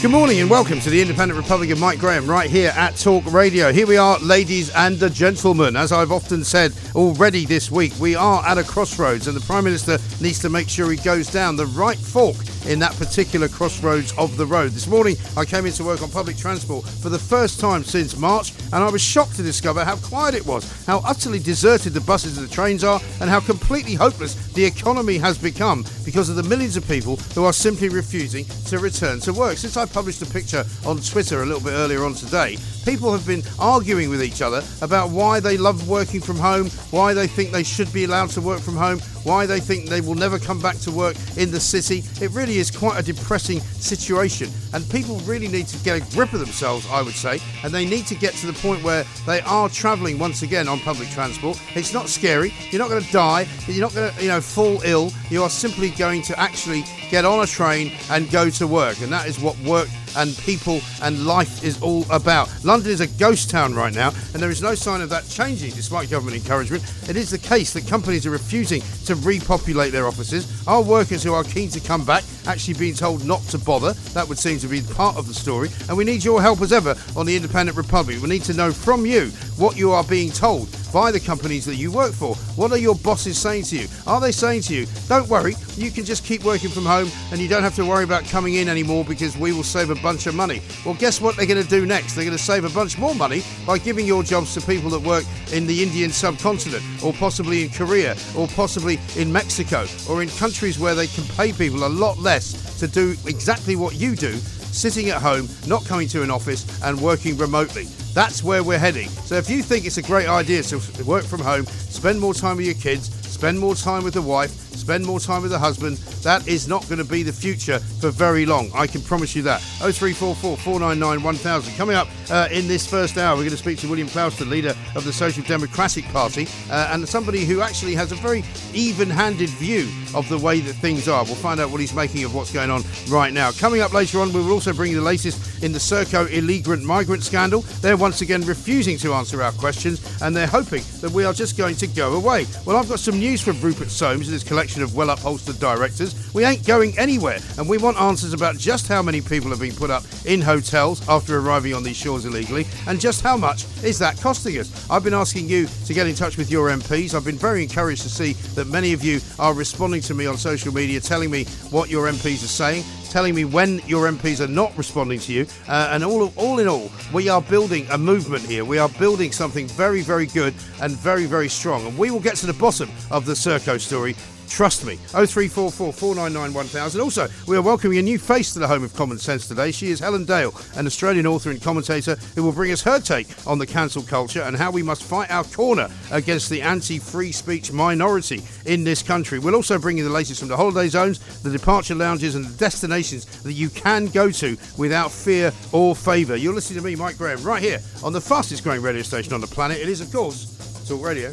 Good morning and welcome to the Independent Republic of Mike Graham right here at Talk Radio. Here we are, ladies and gentlemen. As I've often said already this week, we are at a crossroads and the Prime Minister needs to make sure he goes down the right fork in that particular crossroads of the road. This morning I came into work on public transport for the first time since March and I was shocked to discover how quiet it was, how utterly deserted the buses and the trains are, and how completely hopeless the economy has become because of the millions of people who are simply refusing to return to work. Since I published a picture on Twitter a little bit earlier on today, people have been arguing with each other about why they love working from home, why they think they should be allowed to work from home, why they think they will never come back to work in the city. It really is quite a depressing situation, and people really need to get a grip of themselves, I would say, and they need to get to the point where they are travelling once again on public transport. It's not scary. You're not going to die. You're not going to, you know, fall ill. You are simply going to actually get on a train and go to work, and that is what work and people and life is all about. London is a ghost town right now, and there is no sign of that changing despite government encouragement. It is the case that companies are refusing to repopulate their offices. Our workers who are keen to come back actually being told not to bother. That would seem to be part of the story. And we need your help as ever on the Independent Republic. We need to know from you what you are being told by the companies that you work for. What are your bosses saying to you? Are they saying to you, don't worry, you can just keep working from home and you don't have to worry about coming in anymore because we will save a bunch of money? Well, guess what they're going to do next? They're going to save a bunch more money by giving your jobs to people that work in the Indian subcontinent or possibly in Korea or possibly in Mexico or in countries where they can pay people a lot less to do exactly what you do sitting at home, not coming to an office, and working remotely. That's where we're heading. So if you think it's a great idea to work from home, spend more time with your kids, spend more time with the wife, spend more time with the husband, that is not going to be the future for very long. I can promise you that. 0344 499 1000. Coming up uh, in this first hour, we're going to speak to William Clouston, leader of the Social Democratic Party, uh, and somebody who actually has a very even handed view of the way that things are. We'll find out what he's making of what's going on right now. Coming up later on, we will also bring you the latest in the Serco illegal migrant scandal. They're once again refusing to answer our questions, and they're hoping that we are just going to go away. Well, I've got some news from Rupert Soames and his collection of well upholstered directors. We ain't going anywhere, and we want answers about just how many people have been put up in hotels after arriving on these shores illegally, and just how much is that costing us. I've been asking you to get in touch with your MPs. I've been very encouraged to see that many of you are responding to me on social media, telling me what your MPs are saying telling me when your MPs are not responding to you. Uh, and all, all in all, we are building a movement here. We are building something very, very good and very, very strong. And we will get to the bottom of the Serco story Trust me. 0344 499 1000. Also, we are welcoming a new face to the home of common sense today. She is Helen Dale, an Australian author and commentator who will bring us her take on the cancel culture and how we must fight our corner against the anti free speech minority in this country. We'll also bring you the latest from the holiday zones, the departure lounges, and the destinations that you can go to without fear or favour. You're listening to me, Mike Graham, right here on the fastest growing radio station on the planet. It is, of course, Talk Radio.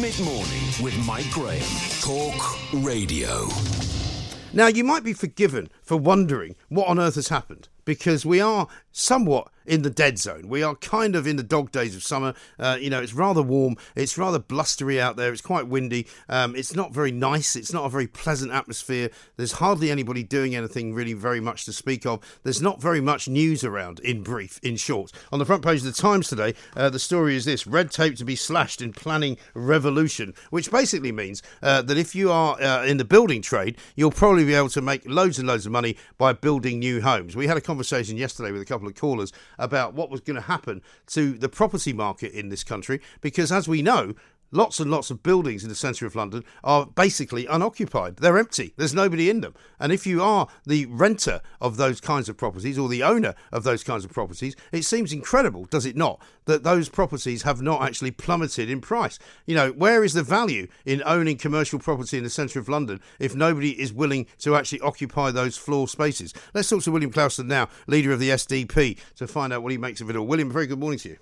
Mid morning with Mike Graham. Talk Radio. Now, you might be forgiven for wondering what on earth has happened because we are somewhat in the dead zone. We are kind of in the dog days of summer. Uh, you know, it's rather warm. It's rather blustery out there. It's quite windy. Um, it's not very nice. It's not a very pleasant atmosphere. There's hardly anybody doing anything really very much to speak of. There's not very much news around, in brief, in short. On the front page of the Times today, uh, the story is this red tape to be slashed in planning revolution, which basically means uh, that if you are uh, in the building trade, you'll probably be able to make loads and loads of money by building new homes. We had a conversation yesterday with a couple of callers about what was going to happen to the property market in this country because, as we know, Lots and lots of buildings in the centre of London are basically unoccupied. They're empty. There's nobody in them. And if you are the renter of those kinds of properties or the owner of those kinds of properties, it seems incredible, does it not, that those properties have not actually plummeted in price. You know, where is the value in owning commercial property in the centre of London if nobody is willing to actually occupy those floor spaces? Let's talk to William Clouston now, leader of the SDP, to find out what he makes of it all. William, very good morning to you.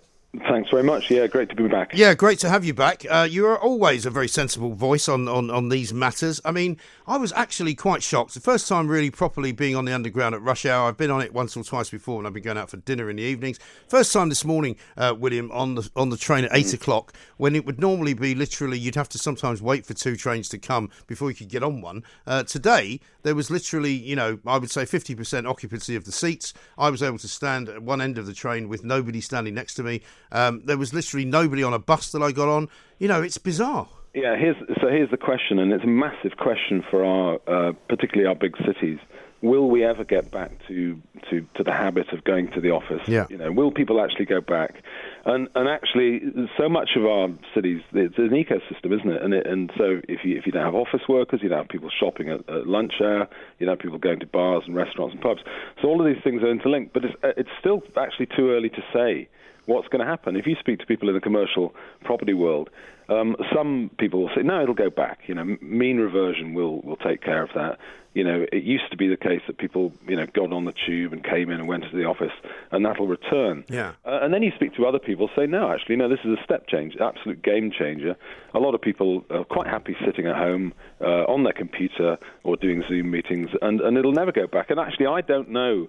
Thanks very much. Yeah, great to be back. Yeah, great to have you back. Uh, you are always a very sensible voice on, on, on these matters. I mean, I was actually quite shocked. The first time really properly being on the underground at rush hour. I've been on it once or twice before, and I've been going out for dinner in the evenings. First time this morning, uh, William, on the on the train at eight mm. o'clock, when it would normally be literally you'd have to sometimes wait for two trains to come before you could get on one. Uh, today there was literally, you know, I would say fifty percent occupancy of the seats. I was able to stand at one end of the train with nobody standing next to me. Um, there was literally nobody on a bus that I got on. You know, it's bizarre. Yeah, here's, so here's the question, and it's a massive question for our, uh, particularly our big cities. Will we ever get back to, to, to the habit of going to the office? Yeah. You know, will people actually go back? And and actually, so much of our cities, it's an ecosystem, isn't it? And it, and so if you if you don't have office workers, you don't have people shopping at, at lunch hour, you don't have people going to bars and restaurants and pubs. So all of these things are interlinked. But it's it's still actually too early to say what's going to happen. If you speak to people in the commercial property world, um, some people will say, no, it'll go back. You know, mean reversion will will take care of that. You know, it used to be the case that people, you know, got on the tube and came in and went to the office, and that'll return. Yeah. Uh, and then you speak to other people, say, no, actually, no, this is a step change, absolute game changer. A lot of people are quite happy sitting at home uh, on their computer or doing Zoom meetings, and, and it'll never go back. And actually, I don't know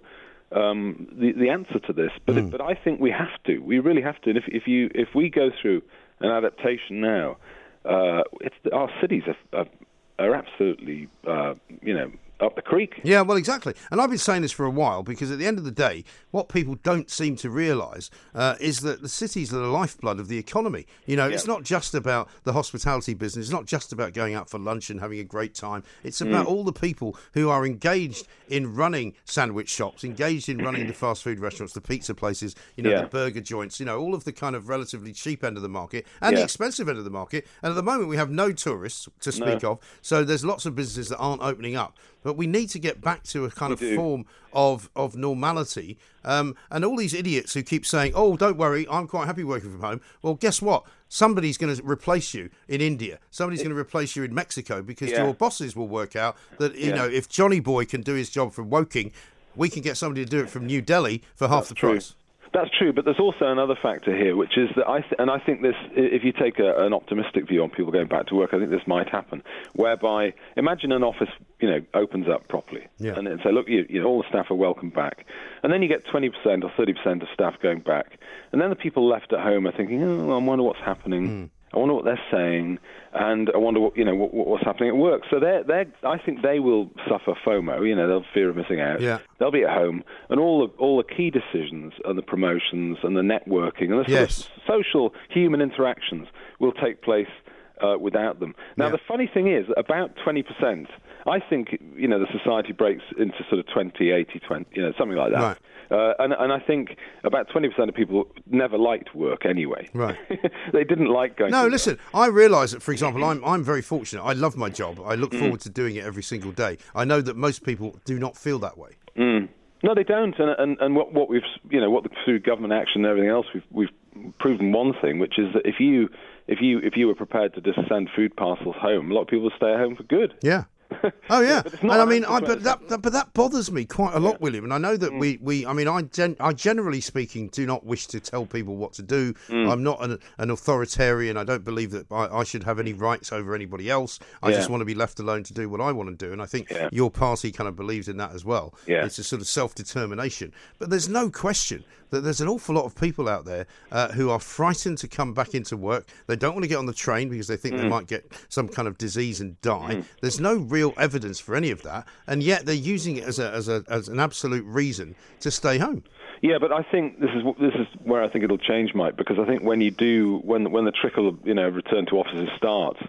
um, the, the answer to this, but, mm. it, but I think we have to. We really have to. And if, if, you, if we go through an adaptation now, uh, it's, our cities are, are, are absolutely, uh, you know, up the creek. Yeah, well, exactly. And I've been saying this for a while because at the end of the day, what people don't seem to realise uh, is that the cities are the lifeblood of the economy. You know, yeah. it's not just about the hospitality business. It's not just about going out for lunch and having a great time. It's about mm. all the people who are engaged in running sandwich shops, engaged in running the fast food restaurants, the pizza places, you know, yeah. the burger joints, you know, all of the kind of relatively cheap end of the market and yeah. the expensive end of the market. And at the moment, we have no tourists to speak no. of. So there's lots of businesses that aren't opening up. But we need to get back to a kind we of do. form of of normality. Um, and all these idiots who keep saying, "Oh, don't worry, I'm quite happy working from home." Well, guess what? Somebody's going to replace you in India. Somebody's going to replace you in Mexico because yeah. your bosses will work out that you yeah. know if Johnny Boy can do his job from Woking, we can get somebody to do it from New Delhi for half That's the true. price. That's true, but there's also another factor here, which is that I th- and I think this, if you take a, an optimistic view on people going back to work, I think this might happen. Whereby, imagine an office, you know, opens up properly, yeah. and then say, look, you, you know, all the staff are welcome back, and then you get 20% or 30% of staff going back, and then the people left at home are thinking, oh, I wonder what's happening. Mm. I wonder what they're saying, and I wonder what you know what, what's happening at work. So they're, they're. I think they will suffer FOMO. You know, they'll fear of missing out. Yeah. They'll be at home, and all the all the key decisions and the promotions and the networking and the yes. social human interactions will take place uh, without them. Now, yeah. the funny thing is, about 20%, I think, you know, the society breaks into sort of 20, 80, 20, you know, something like that. Right. Uh, and, and I think about 20% of people never liked work anyway. Right. they didn't like going No, listen, work. I realise that, for example, I'm, I'm very fortunate. I love my job. I look mm. forward to doing it every single day. I know that most people do not feel that way. Mm. No, they don't. And, and, and what, what we've, you know, what the, through government action and everything else, we've, we've proven one thing, which is that if you if you if you were prepared to just send food parcels home, a lot of people would stay at home for good. Yeah. Oh yeah, and I mean, I, but that, that, but that bothers me quite a lot, yeah. William. And I know that mm. we, we, I mean, I, gen, I generally speaking do not wish to tell people what to do. Mm. I'm not an, an, authoritarian. I don't believe that I, I, should have any rights over anybody else. I yeah. just want to be left alone to do what I want to do. And I think your party kind of believes in that as well. Yeah. it's a sort of self determination. But there's no question that there's an awful lot of people out there uh, who are frightened to come back into work. They don't want to get on the train because they think mm. they might get some kind of disease and die. Mm. There's no real evidence for any of that, and yet they're using it as a, as a as an absolute reason to stay home. Yeah, but I think this is this is where I think it'll change, Mike, because I think when you do when when the trickle you know return to offices starts,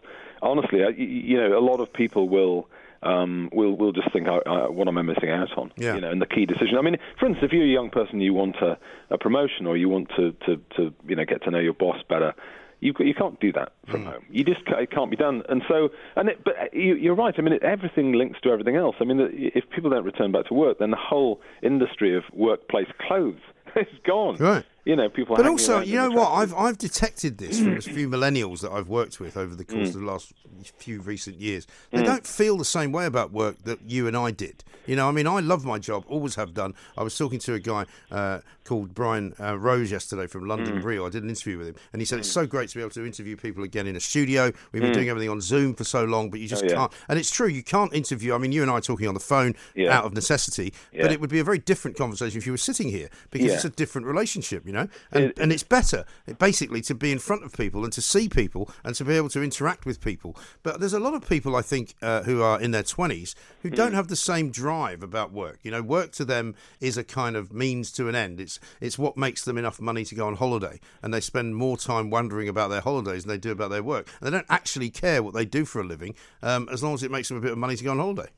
honestly, you know, a lot of people will um, we'll we'll just think what am I missing out on? Yeah. You know, and the key decision. I mean, for instance, if you're a young person, you want a, a promotion or you want to, to, to you know get to know your boss better. You you can't do that from mm. home. You just it can't be done. And so, and it, but you, are right. I mean, it, everything links to everything else. I mean, if people don't return back to work, then the whole industry of workplace clothes is gone. Right you know, people. But also, you know what? I've I've detected this from a few millennials that I've worked with over the course mm. of the last few recent years. They mm. don't feel the same way about work that you and I did. You know, I mean, I love my job, always have done. I was talking to a guy uh, called Brian uh, Rose yesterday from London Mm. Real. I did an interview with him, and he said it's so great to be able to interview people again in a studio. We've been doing everything on Zoom for so long, but you just Oh, yeah. can't. And it's true, you can't interview. I mean, you and I are talking on the phone Yeah. out of necessity, but it would be a very different conversation if you were sitting here because Yeah. it's a different relationship, you know. And, It- and it's better, basically, to be in front of people and to see people and to be able to interact with people. But there's a lot of people, I think, uh, who are in their 20s who don't have the same drive about work. You know, work to them is a kind of means to an end. It's it's what makes them enough money to go on holiday, and they spend more time wondering about their holidays than they do about their work. And they don't actually care what they do for a living, um, as long as it makes them a bit of money to go on holiday.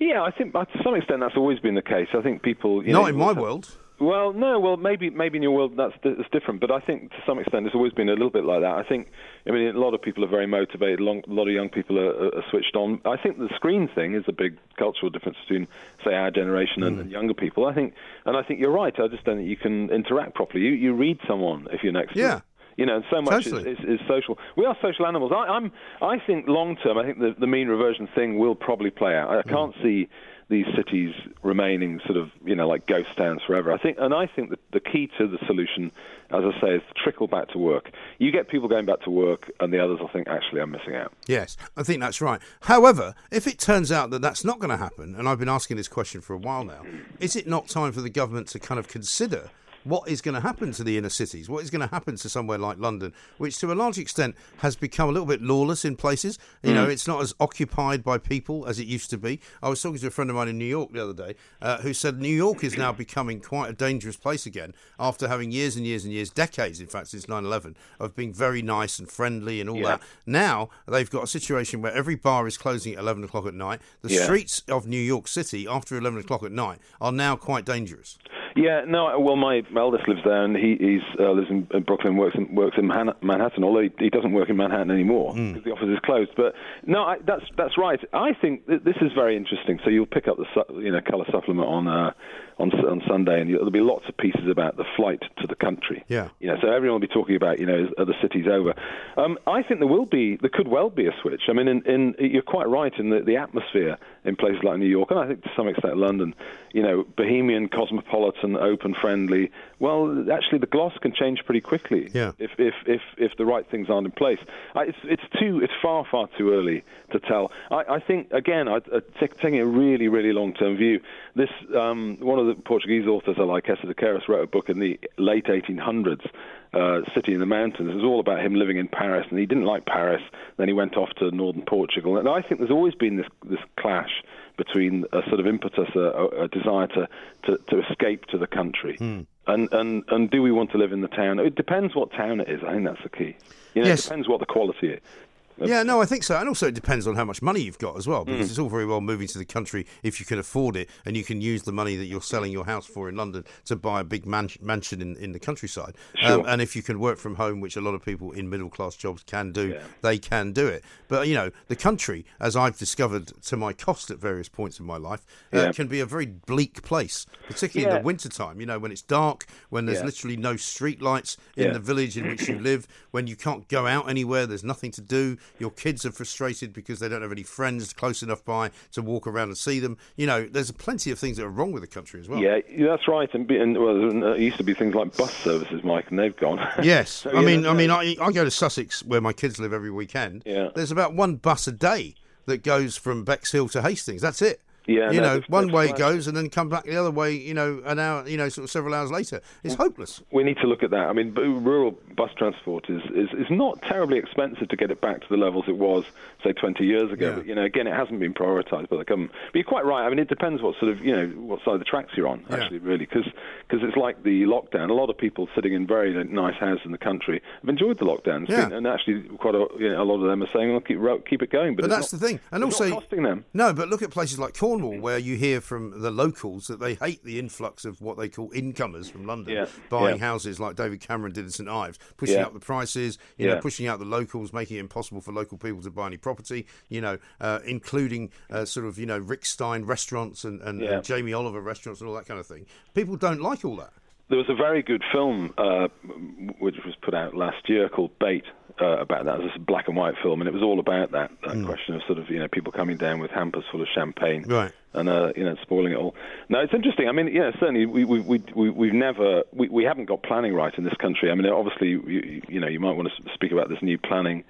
Yeah, I think to some extent that's always been the case. I think people. You Not know, in my world. Well, no, well maybe maybe in your world that's that's different, but I think to some extent it's always been a little bit like that. I think, I mean, a lot of people are very motivated. A long- a lot of young people are, are, switched on. I think the screen thing is a big cultural difference between, say, our generation and, and younger people. I think, and I think you're right. I just don't think you can interact properly. You you read someone if you're next. to Yeah. them. You know, and so much is, is, is social. We are social animals. I, I'm. I think long term, I think the, the mean reversion thing will probably play out. I Mm. can't see these cities remaining sort of you know like ghost towns forever. I think, and I think that the key to the solution, as I say, is trickle back to work. You get people going back to work, and the others will think, actually, I'm missing out. Yes, I think that's right. However, if it turns out that that's not going to happen, and I've been asking this question for a while now, is it not time for the government to kind of consider what is going to happen to the inner cities? What is going to happen to somewhere like London, which to a large extent has become a little bit lawless in places? You know, it's not as occupied by people as it used to be. I was talking to a friend of mine in New York the other day uh, who said New York is now becoming quite a dangerous place again after having years and years and years, decades, in fact, since 9 11, of being very nice and friendly and all Yeah. that. Now they've got a situation where every bar is closing at 11 o'clock at night. The Yeah. streets of New York City after 11 o'clock at night are now quite dangerous. Yeah, no. Well, my eldest lives there, and he he's, uh, lives in, Brooklyn, works in, works in Manhattan. Although he, he doesn't work in Manhattan anymore because the office is closed. But no, I, that's that's right. I think th- this is very interesting. So you'll pick up the su- you know color supplement on uh, on on Sunday, and there'll be lots of pieces about the flight to the country. Yeah. You know, so everyone will be talking about you know are the cities over. Um, I think there will be there could well be a switch. I mean, in, in you're quite right in the, the atmosphere in places like New York, and I think to some extent London. You know, bohemian, cosmopolitan, open, friendly. Well, actually, the gloss can change pretty quickly Yeah. if if if if the right things aren't in place. I, it's it's too it's far far too early to tell. I, I think again, I, I, taking a really really long term view. This um, one of the Portuguese authors I like, Eça de Queiroz, wrote a book in the late 1800s. Uh, City in the Mountains. It was all about him living in Paris, and he didn't like Paris. Then he went off to northern Portugal, and I think there's always been this this clash between a sort of impetus, a, a, desire to, to, to escape to the country, and, and and do we want to live in the town? It depends what town it is. I think that's the key. You know, Yes. it depends what the quality is. Yeah, no, I think so. And also, it depends on how much money you've got as well, Mm. because it's all very well moving to the country if you can afford it and you can use the money that you're selling your house for in London to buy a big man- mansion in, in the countryside. Um, Sure. and if you can work from home, which a lot of people in middle class jobs can do, Yeah. they can do it. But, you know, the country, as I've discovered to my cost at various points in my life, uh, Yeah. can be a very bleak place, particularly in Yeah. the wintertime, you know, when it's dark, when there's literally no street lights in the village in which you live, when you can't go out anywhere, there's nothing to do, your kids are frustrated because they don't have any friends close enough by to walk around and see them. You know, there's plenty of things that are wrong with the country as well. Yeah, that's right. And, be- and well, there uh, used to be things like bus services, Mike, and they've gone. Yes, So, I yeah, mean, I mean, I, I go to Sussex where my kids live every weekend. Yeah. there's about one bus a day that goes from Bexhill to Hastings. That's it. Yeah, you no, know, one way it goes and then come back the other way. You know, an hour. You know, sort of several hours later. It's hopeless. we need to look at that. I mean, rural bus transport is, is, is not terribly expensive to get it back to the levels it was, say, 20 years ago. Yeah. But, you know, again, it hasn't been prioritised by the government. But you're quite right. I mean, it depends what sort of, you know, what side of the tracks you're on, Yeah. actually, really, because it's like the lockdown. A lot of people sitting in very nice houses in the country have enjoyed the lockdown. It's Yeah. and actually, quite a, you know, a lot of them are saying, well, keep, keep it going. But, But that's not- the thing, and also not costing them. No, but look at places like Cornwall, where you hear from the locals that they hate the influx of what they call incomers from London, Yeah, buying yeah. houses like David Cameron did in St Ives, pushing Yeah. up the prices, you know, pushing out the locals, making it impossible for local people to buy any property, you know, uh, including uh, sort of you know Rick Stein restaurants and, and, and Jamie Oliver restaurants and all that kind of thing. People don't like all that. There was a very good film uh, which was put out last year called Bait, uh, about that. It was a black and white film, and it was all about that, that mm. question of sort of you know people coming down with hampers full of champagne, right. and uh, you know spoiling it all. No, it's interesting. I mean, yeah, certainly we we we, we we've never we, we haven't got planning right in this country. I mean, obviously, you, you know, you might want to speak about this new planning.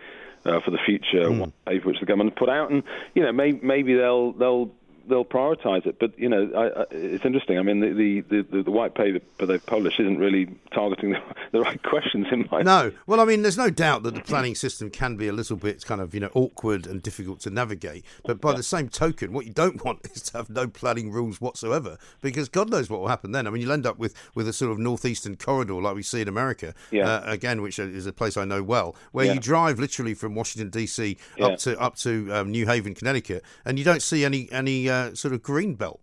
Uh, for the future, mm. paper which the government put out, and you know, may, maybe they'll they'll they'll prioritise it. But you know, I, I, it's interesting. I mean, the, the, the, the white paper they've published isn't really targeting the, the, right questions in my. No, well, I mean, there's no doubt that the planning system can be a little bit kind of you know awkward and difficult to navigate. But by yeah. the same token, what you don't want is to have no planning rules whatsoever, because God knows what will happen then. I mean, you'll end up with with a sort of northeastern corridor like we see in America, yeah. uh, again, which is a place I know well, where yeah. you drive literally from Washington D.C. up to up to um, New Haven, Connecticut, and you don't see any any uh, Uh, sort of green belt.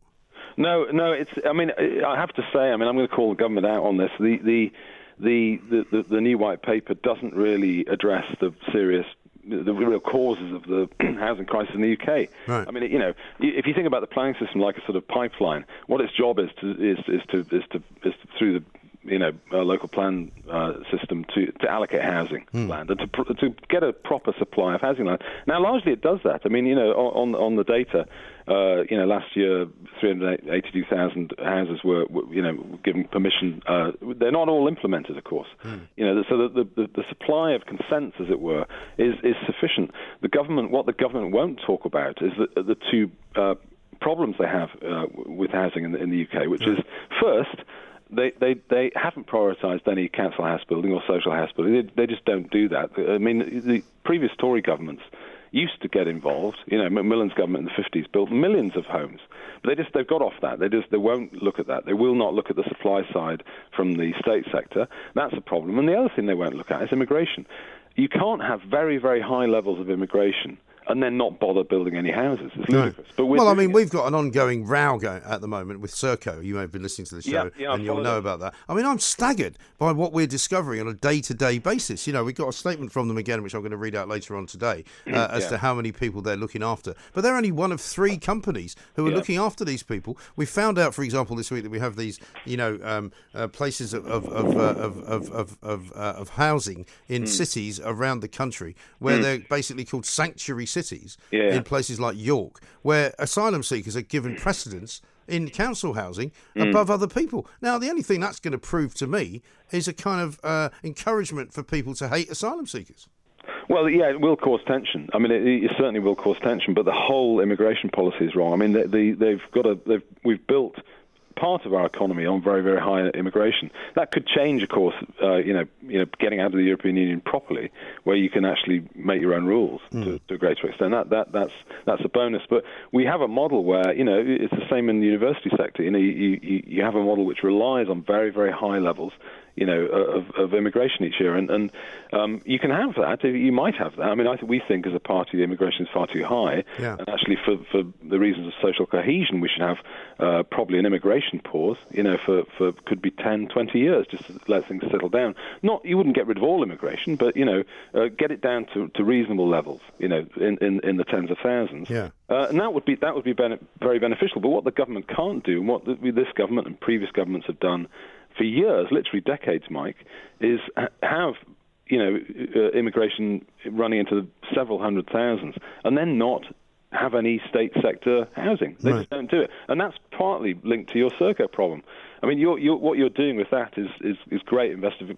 No, no. It's. I mean, I have to say. I mean, I'm going to call the government out on this. The the the the, the, the new white paper doesn't really address the serious the real causes of the housing crisis in the UK. Right. I mean, you know, if you think about the planning system like a sort of pipeline, what its job is to is, is to is to is to, through the you know, local plan uh, system to, to allocate housing mm. land and to, to get a proper supply of housing land. Now, largely it does that. I mean, you know, on, on the data, uh, you know, last year 382,000 houses were, were, you know, given permission. Uh, they're not all implemented, of course. Mm. You know, so the, the, the supply of consents, as it were, is, is sufficient. The government, what the government won't talk about is the, the two uh, problems they have uh, with housing in the, in the UK, which mm. is first, they, they, they haven't prioritised any council house building or social house building. They, they just don't do that. I mean, the previous Tory governments used to get involved. You know, Macmillan's government in the 50s built millions of homes, but they just they've got off that. They just they won't look at that. They will not look at the supply side from the state sector. That's a problem. And the other thing they won't look at is immigration. You can't have very very high levels of immigration and then not bother building any houses. It's ludicrous. No. But well, I mean, it. we've got an ongoing row going at the moment with Serco. You may have been listening to the show, yeah, yeah, and you'll know about that. I mean, I'm staggered by what we're discovering on a day-to-day basis. You know, we got a statement from them again, which I'm going to read out later on today, uh, as yeah. to how many people they're looking after. But they're only one of three companies who are looking after these people. We found out, for example, this week that we have these, you know, um, uh, places of of of, uh, of of of, of, uh, of, housing in mm. cities around the country where mm. they're basically called sanctuary cities. Yeah in places like York, where asylum seekers are given precedence in council housing mm. above other people. Now, the only thing that's going to prove to me is a kind of uh, encouragement for people to hate asylum seekers. Well, yeah, it will cause tension. I mean, it, it, certainly will cause tension. But the whole immigration policy is wrong. I mean, they, they've got a, they've, we've built part of our economy on very, very high immigration. That could change, of course, uh, you know, you know, getting out of the European Union properly, where you can actually make your own rules mm. to, to, a greater extent. That, that, that's, that's a bonus. But we have a model where, you know, it's the same in the university sector. You know, you, you, you have a model which relies on very, very high levels you know, of, of immigration each year. And, and um, you can have that. You might have that. I mean, I think we think as a party the immigration is far too high. Yeah. And actually, for, for the reasons of social cohesion, we should have uh, probably an immigration pause, you know, for, for could be 10, 20 years just to let things settle down. Not, you wouldn't get rid of all immigration, but, you know, uh, get it down to, to reasonable levels, you know, in, in, in the tens of thousands. Yeah. Uh, and that would be, that would be bene- very beneficial. But what the government can't do, and what the, this government and previous governments have done, for years, literally decades, Mike, is have you know uh, immigration running into several hundred thousands, and then not have any state sector housing. They right. just don't do it, and that's partly linked to your Serco problem. I mean, you're, you're, what you're doing with that is, is, is great investigative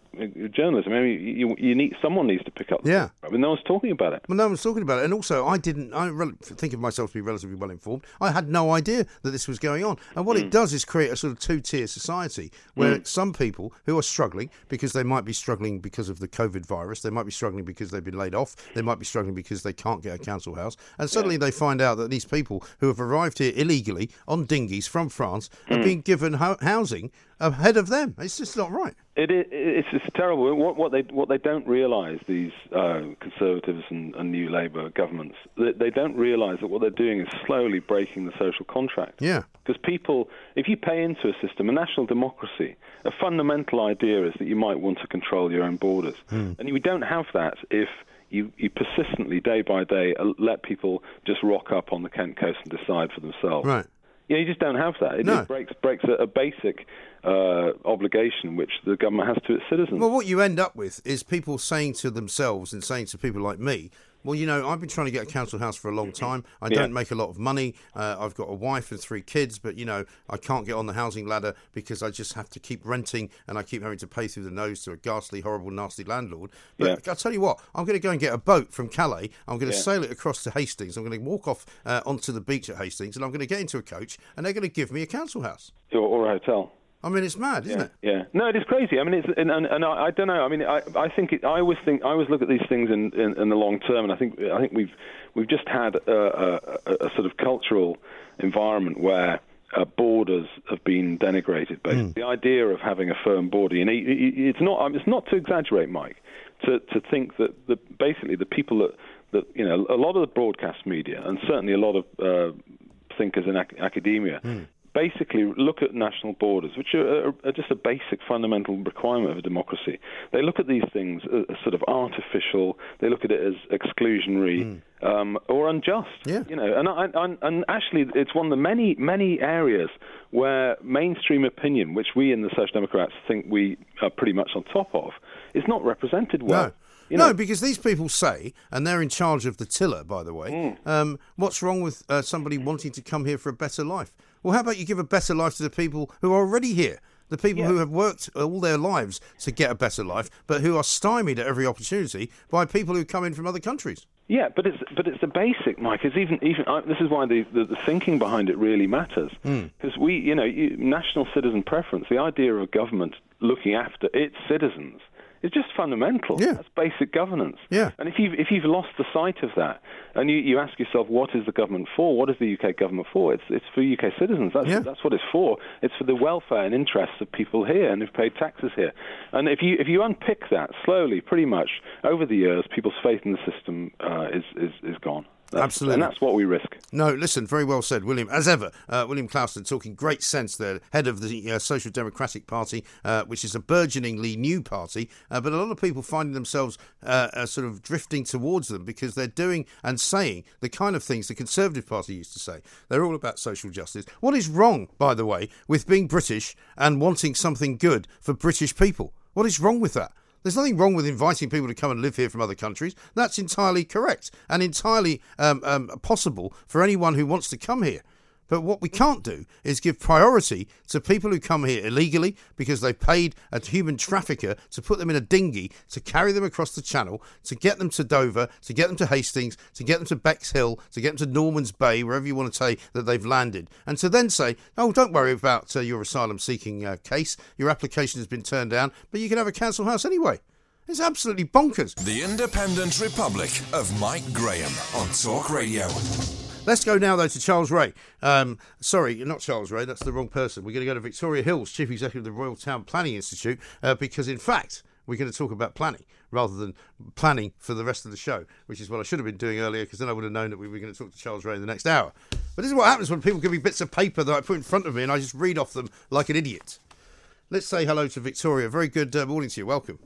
journalism. I mean, you, you need someone needs to pick up. Yeah. I mean, no one's talking about it. Well, no one's talking about it, and also I didn't. I think of myself to be relatively well informed. I had no idea that this was going on, and what mm. it does is create a sort of two-tier society where mm. some people who are struggling because they might be struggling because of the COVID virus, they might be struggling because they've been laid off, they might be struggling because they can't get a council house, and suddenly yeah. they find out that these people who have arrived here illegally on dinghies from France mm. are being given ho- housing ahead of them. It's just not right. It is. It's, it's terrible. What, what, they what they don't realise these uh, conservatives and, and, new Labour governments they, they don't realise that what they're doing is slowly breaking the social contract. Yeah. Because people, if you pay into a system, a national democracy, a fundamental idea is that you might want to control your own borders, mm. and we don't have that if you, you persistently, day by day, uh, let people just rock up on the Kent coast and decide for themselves. Right. Yeah, you just don't have that. It, No. it breaks breaks a, a basic uh, obligation which the government has to its citizens. Well, what you end up with is people saying to themselves and saying to people like me, well, you know, I've been trying to get a council house for a long time. I Yeah. don't make a lot of money. Uh, I've got a wife and three kids, but, you know, I can't get on the housing ladder because I just have to keep renting and I keep having to pay through the nose to a ghastly, horrible, nasty landlord. But Yeah. I'll tell you what, I'm going to go and get a boat from Calais. I'm going to Yeah. sail it across to Hastings. I'm going to walk off uh, onto the beach at Hastings and I'm going to get into a coach and they're going to give me a council house. or, or a hotel. I mean, it's mad, isn't yeah, it? Yeah, no, it is crazy. I mean, it's and, and, and I, I don't know. I mean, I, I think it, I always think I always look at these things in, in, in the long term, and I think I think we've we've just had a, a, a, sort of cultural environment where. Uh, borders have been denigrated. But the idea of having a firm border, and it, it, it's not. um, It's not to exaggerate, Mike, to to think that the, basically the people that that you know a lot of the broadcast media and certainly a lot of uh, thinkers in ac- academia basically look at national borders, which are, are, are just a basic fundamental requirement of a democracy. They look at these things as, as sort of artificial. They look at it as exclusionary um, or unjust. Yeah. You know, and, and and actually, it's one of the many many areas where mainstream opinion, which we in the Social Democrats think we are pretty much on top of, is not represented well. No. You no, know- because these people say, and they're in charge of the tiller, by the way. Hmm. Um, what's wrong with uh, somebody wanting to come here for a better life? Well, how about you give a better life to the people who are already here? The people who have worked all their lives to get a better life, but who are stymied at every opportunity by people who come in from other countries. Yeah, but it's but it's the basic, Mike. It's even even uh, this is why the, the the thinking behind it really matters Hmm. because we, you know, you, national citizen preference, the idea of government looking after its citizens, is just fundamental. Yeah. that's basic governance. Yeah. and if you've, if you've lost the sight of that, and you, you ask yourself, what is the government for? What is the UK government for? It's it's for UK citizens. That's Yeah. that's what it's for. It's for the welfare and interests of people here and who've paid taxes here. And if you if you unpick that slowly, pretty much over the years, people's faith in the system uh, is, is is gone. That's, Absolutely. and that's what we risk. No, listen, very well said, William. As ever, uh, William Clouston talking great sense there, head of the uh, Social Democratic Party, uh, which is a burgeoningly new party, uh, but a lot of people finding themselves uh, uh, sort of drifting towards them because they're doing and saying the kind of things the Conservative Party used to say. They're all about social justice. What is wrong, by the way, with being British and wanting something good for British people? What is wrong with that? There's nothing wrong with inviting people to come and live here from other countries. That's entirely correct and entirely um, um, possible for anyone who wants to come here. But what we can't do is give priority to people who come here illegally because they paid a human trafficker to put them in a dinghy to carry them across the channel, to get them to Dover, to get them to Hastings, to get them to Bexhill, to get them to Norman's Bay, wherever you want to say that they've landed, and to then say, oh, don't worry about uh, your asylum seeking uh, case. Your application has been turned down, but you can have a council house anyway. It's absolutely bonkers. The Independent Republic of Mike Graham on Talk Radio. Let's go now, though, to Charles Ray. Um, sorry, not Charles Ray, that's the wrong person. We're going to go to Victoria Hills, Chief Executive of the Royal Town Planning Institute, uh, because in fact, we're going to talk about planning rather than planning for the rest of the show, which is what I should have been doing earlier, because then I would have known that we were going to talk to Charles Ray in the next hour. But this is what happens when people give me bits of paper that I put in front of me and I just read off them like an idiot. Let's say hello to Victoria. Very good uh, morning to you. Welcome.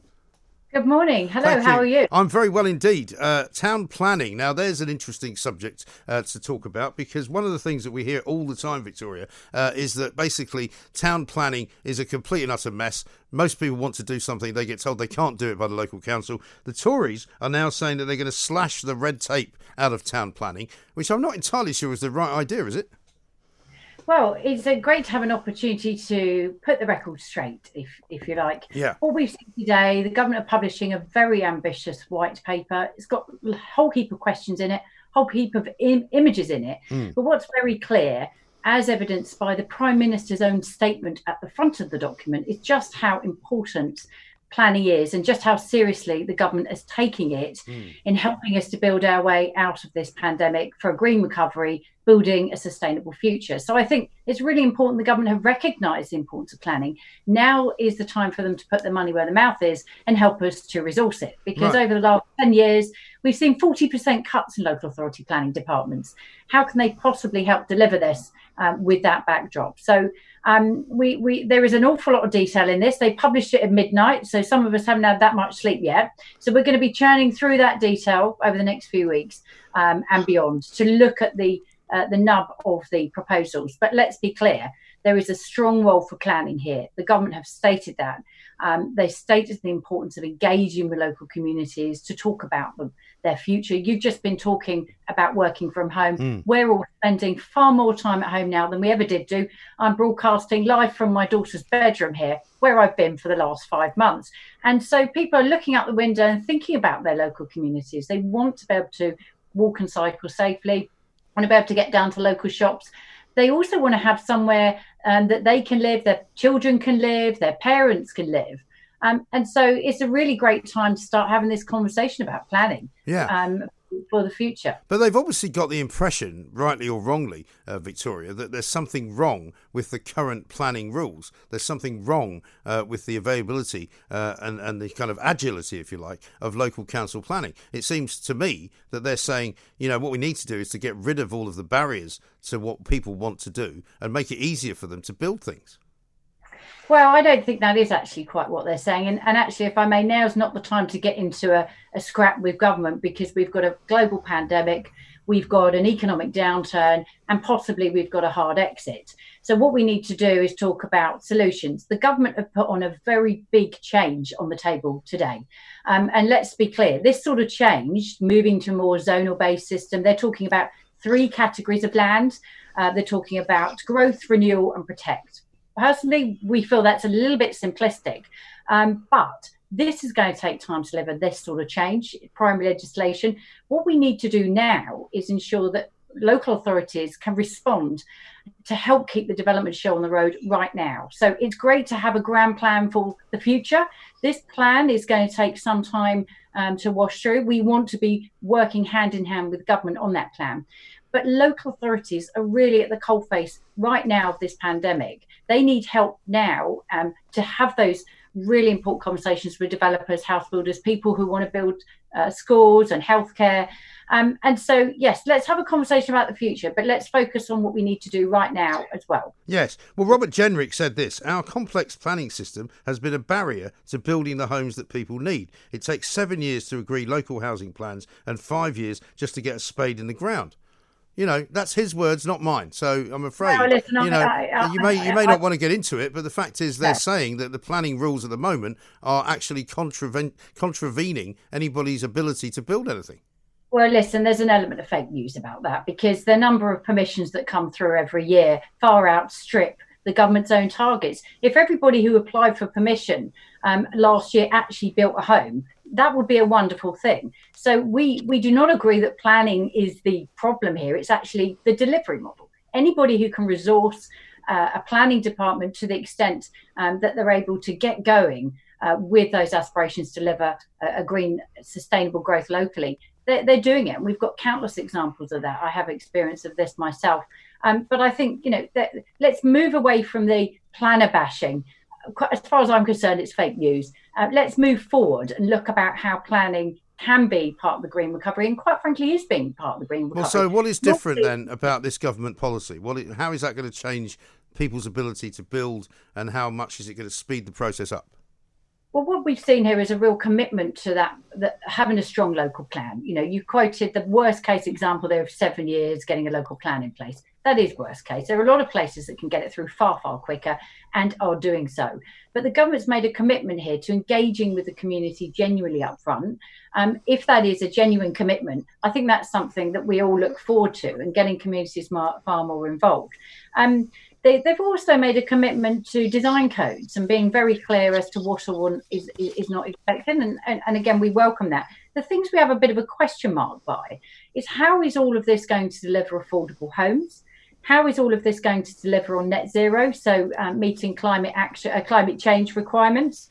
Good morning. Hello, Thank how are you? I'm very well indeed. Uh, town planning. Now, there's an interesting subject uh, to talk about because one of the things that we hear all the time, Victoria, uh, is that basically town planning is a complete and utter mess. Most people want to do something, they get told they can't do it by the local council. The Tories are now saying that they're going to slash the red tape out of town planning, which I'm not entirely sure is the right idea, is it? Well, it's uh, great to have an opportunity to put the record straight, if if you like. Yeah. What we've seen today, the government are publishing a very ambitious white paper. It's got a whole heap of questions in it, whole heap of Im- images in it. But what's very clear, as evidenced by the Prime Minister's own statement at the front of the document, is just how important planning is and just how seriously the government is taking it in helping us to build our way out of this pandemic for a green recovery, building a sustainable future. So I think it's really important the government have recognised the importance of planning. Now is the time for them to put their money where the mouth is and help us to resource it. Because Right. over the last 10 years, we've seen 40% cuts in local authority planning departments. How can they possibly help deliver this um, with that backdrop? So um, we, we there is an awful lot of detail in this. They published it at midnight, so some of us haven't had that much sleep yet. So we're going to be churning through that detail over the next few weeks um, and beyond to look at the uh, the nub of the proposals. But let's be clear, there is a strong role for planning here. The government have stated that. Um, they stated the importance of engaging with local communities to talk about them, their future. You've just been talking about working from home. Mm. We're all spending far more time at home now than we ever did do. I'm broadcasting live from my daughter's bedroom here, where I've been for the last five months. And so people are looking out the window and thinking about their local communities. They want to be able to walk and cycle safely, want to be able to get down to local shops. They also want to have somewhere um, that they can live, their children can live, their parents can live. Um, and so it's a really great time to start having this conversation about planning. Yeah. Um, for the future. But they've obviously got the impression, rightly or wrongly, uh, Victoria, that there's something wrong with the current planning rules. There's something wrong uh, with the availability uh, and, and the kind of agility, if you like, of local council planning. It seems to me that they're saying, you know, what we need to do is to get rid of all of the barriers to what people want to do and make it easier for them to build things. Well, I don't think that is actually quite what they're saying. And, and actually, if I may, now's not the time to get into a, a scrap with government because we've got a global pandemic, we've got an economic downturn, and possibly we've got a hard exit. So, what we need to do is talk about solutions. The government have put on a very big change on the table today. Um, and let's be clear this sort of change, moving to a more zonal based system, they're talking about three categories of land. Uh, they're talking about growth, renewal, and protect personally, we feel that's a little bit simplistic. Um, but this is going to take time to deliver this sort of change, primary legislation. What we need to do now is ensure that local authorities can respond to help keep the development show on the road right now. So it's great to have a grand plan for the future. This plan is going to take some time um, to wash through. We want to be working hand in hand with government on that plan. But local authorities are really at the coalface right now of this pandemic. They need help now um, to have those really important conversations with developers, house builders, people who want to build uh, schools and healthcare. Um, and so, yes, let's have a conversation about the future, but let's focus on what we need to do right now as well. Yes. Well, Robert Jenrick said this Our complex planning system has been a barrier to building the homes that people need. It takes seven years to agree local housing plans and five years just to get a spade in the ground you know that's his words, not mine. So I'm afraid listen, you know I, I, you may you may I, not want to get into it, but the fact is they're saying that the planning rules at the moment are actually contraven- contravening anybody's ability to build anything. Well, listen, there's an element of fake news about that because the number of permissions that come through every year far outstrip the government's own targets. If everybody who applied for permission um, last year actually built a home, that would be a wonderful thing. So we we do not agree that planning is the problem here. It's actually the delivery model. Anybody who can resource uh, a planning department to the extent um, that they're able to get going uh, with those aspirations to deliver a, a green, sustainable growth locally, they're, they're, doing it. And we've got countless examples of that. I have experience of this myself. Um, but I think you know that, let's move away from the planner bashing as far as I'm concerned, it's fake news. Uh, let's move forward and look about how planning can be part of the green recovery, and quite frankly, is being part of the green recovery. Well, so what is different then about this government policy? What, how is that going to change people's ability to build, and how much is it going to speed the process up? Well, what we've seen here is a real commitment to that, that having a strong local plan. You know, you quoted the worst case example there of seven years getting a local plan in place. That is worst case. There are a lot of places that can get it through far, far quicker and are doing so. But the government's made a commitment here to engaging with the community genuinely upfront. Um, if that is a genuine commitment, I think that's something that we all look forward to and getting communities far, far more involved. Um, they, have also made a commitment to design codes and being very clear as to what or is, is not expected. And, and, and again, we welcome that. The things we have a bit of a question mark by is how is all of this going to deliver affordable homes? How is all of this going to deliver on net zero? So um, meeting climate action, uh, climate change requirements,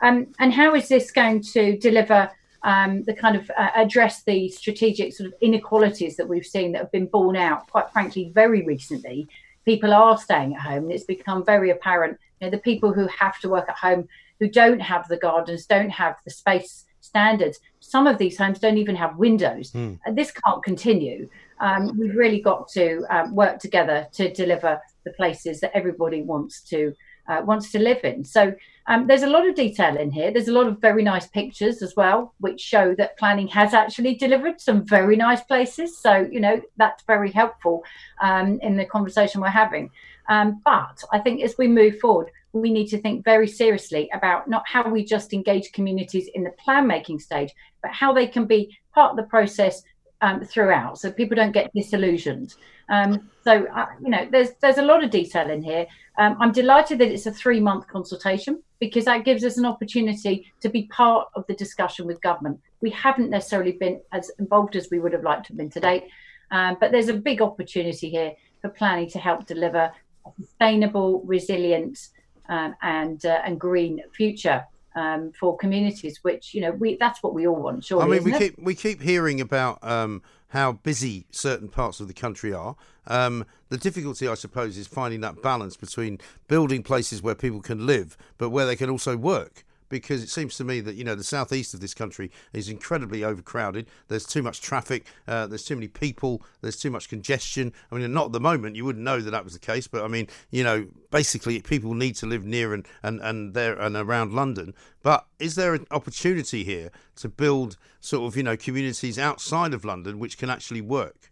um, and how is this going to deliver um, the kind of uh, address the strategic sort of inequalities that we've seen that have been borne out, quite frankly, very recently. People are staying at home, and it's become very apparent. You know, the people who have to work at home, who don't have the gardens, don't have the space standards. Some of these homes don't even have windows. Mm. And this can't continue um, we've really got to um, work together to deliver the places that everybody wants to uh, wants to live in. So um, there's a lot of detail in here. There's a lot of very nice pictures as well, which show that planning has actually delivered some very nice places. So, you know, that's very helpful um, in the conversation we're having. Um, but I think as we move forward, we need to think very seriously about not how we just engage communities in the plan making stage, but how they can be part of the process um, throughout, so people don't get disillusioned. Um, so uh, you know, there's there's a lot of detail in here. Um, I'm delighted that it's a three month consultation because that gives us an opportunity to be part of the discussion with government. We haven't necessarily been as involved as we would have liked to have been to date, um, but there's a big opportunity here for planning to help deliver a sustainable, resilient, um, and uh, and green future um, for communities, which you know we that's what we all want. Surely, I mean, we it? keep we keep hearing about um, how busy certain parts of the country are. Um, the difficulty, I suppose, is finding that balance between building places where people can live, but where they can also work because it seems to me that you know the southeast of this country is incredibly overcrowded. There's too much traffic. Uh, there's too many people. There's too much congestion. I mean, not at the moment. You wouldn't know that that was the case, but I mean, you know, basically people need to live near and and and there and around London. But is there an opportunity here to build sort of you know communities outside of London which can actually work?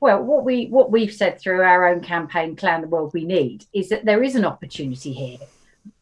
Well, what we what we've said through our own campaign, Plan the World We Need, is that there is an opportunity here